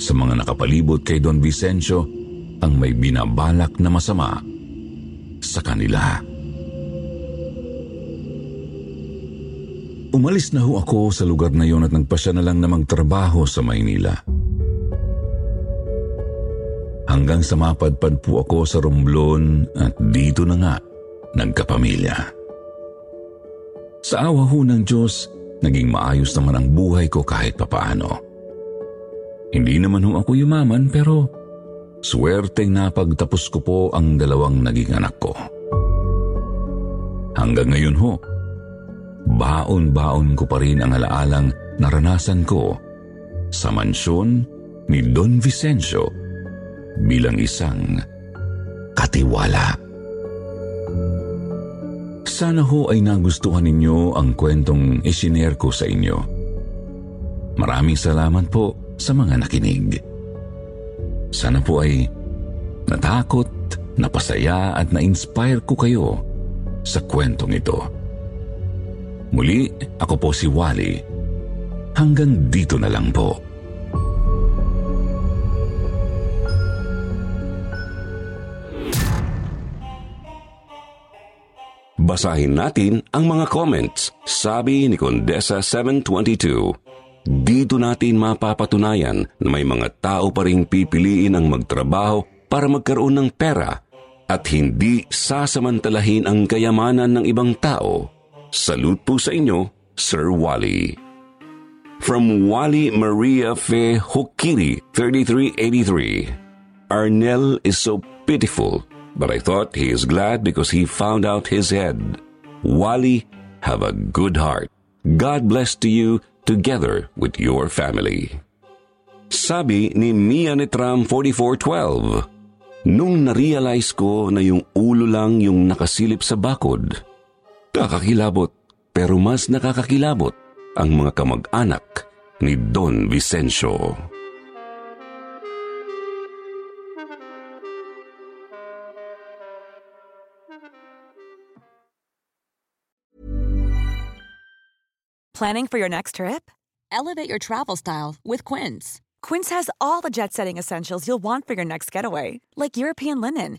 sa mga nakapalibot kay Don Vicencio ang may binabalak na masama sa kanila. Umalis na ho ako sa lugar na yon at nagpasya na lang na magtrabaho sa Maynila. Hanggang sa mapadpad po ako sa Romblon at dito na nga nagkapamilya. Sa awa ho ng Diyos, naging maayos naman ang buhay ko kahit papaano. Hindi naman ho ako yumaman pero swerteng napagtapos ko po ang dalawang naging anak ko. Hanggang ngayon ho, baon-baon ko pa rin ang alaalang naranasan ko sa mansyon ni Don Vicencio bilang isang katiwala. Sana ho ay nagustuhan ninyo ang kwentong isinare ko sa inyo. Maraming salamat po sa mga nakinig. Sana po ay Natakot, napasaya at na-inspire ko kayo sa kwentong ito. Muli, ako po si Wally. Hanggang dito na lang po. Basahin natin ang mga comments. Sabi ni Condesa 722, dito natin mapapatunayan na may mga tao pa rin pipiliin ang magtrabaho para magkaroon ng pera at hindi sasamantalahin ang kayamanan ng ibang tao. Salute po sa inyo, Sir Wally. From Wally Maria Fe Hokiri, 3383. Arnel is so pitiful, but I thought he is glad because he found out his head. Wally, have a good heart. God bless to you together with your family. Sabi ni Mia Nitram 4412, Nung narealize ko na yung ulo lang yung nakasilip sa bakod, kakakilabot pero mas nakakakilabot ang mga kamag-anak ni Don Vicencio. Planning for your next trip? Elevate your travel style with Quince. Quince has all the jet setting essentials you'll want for your next getaway, like European linen,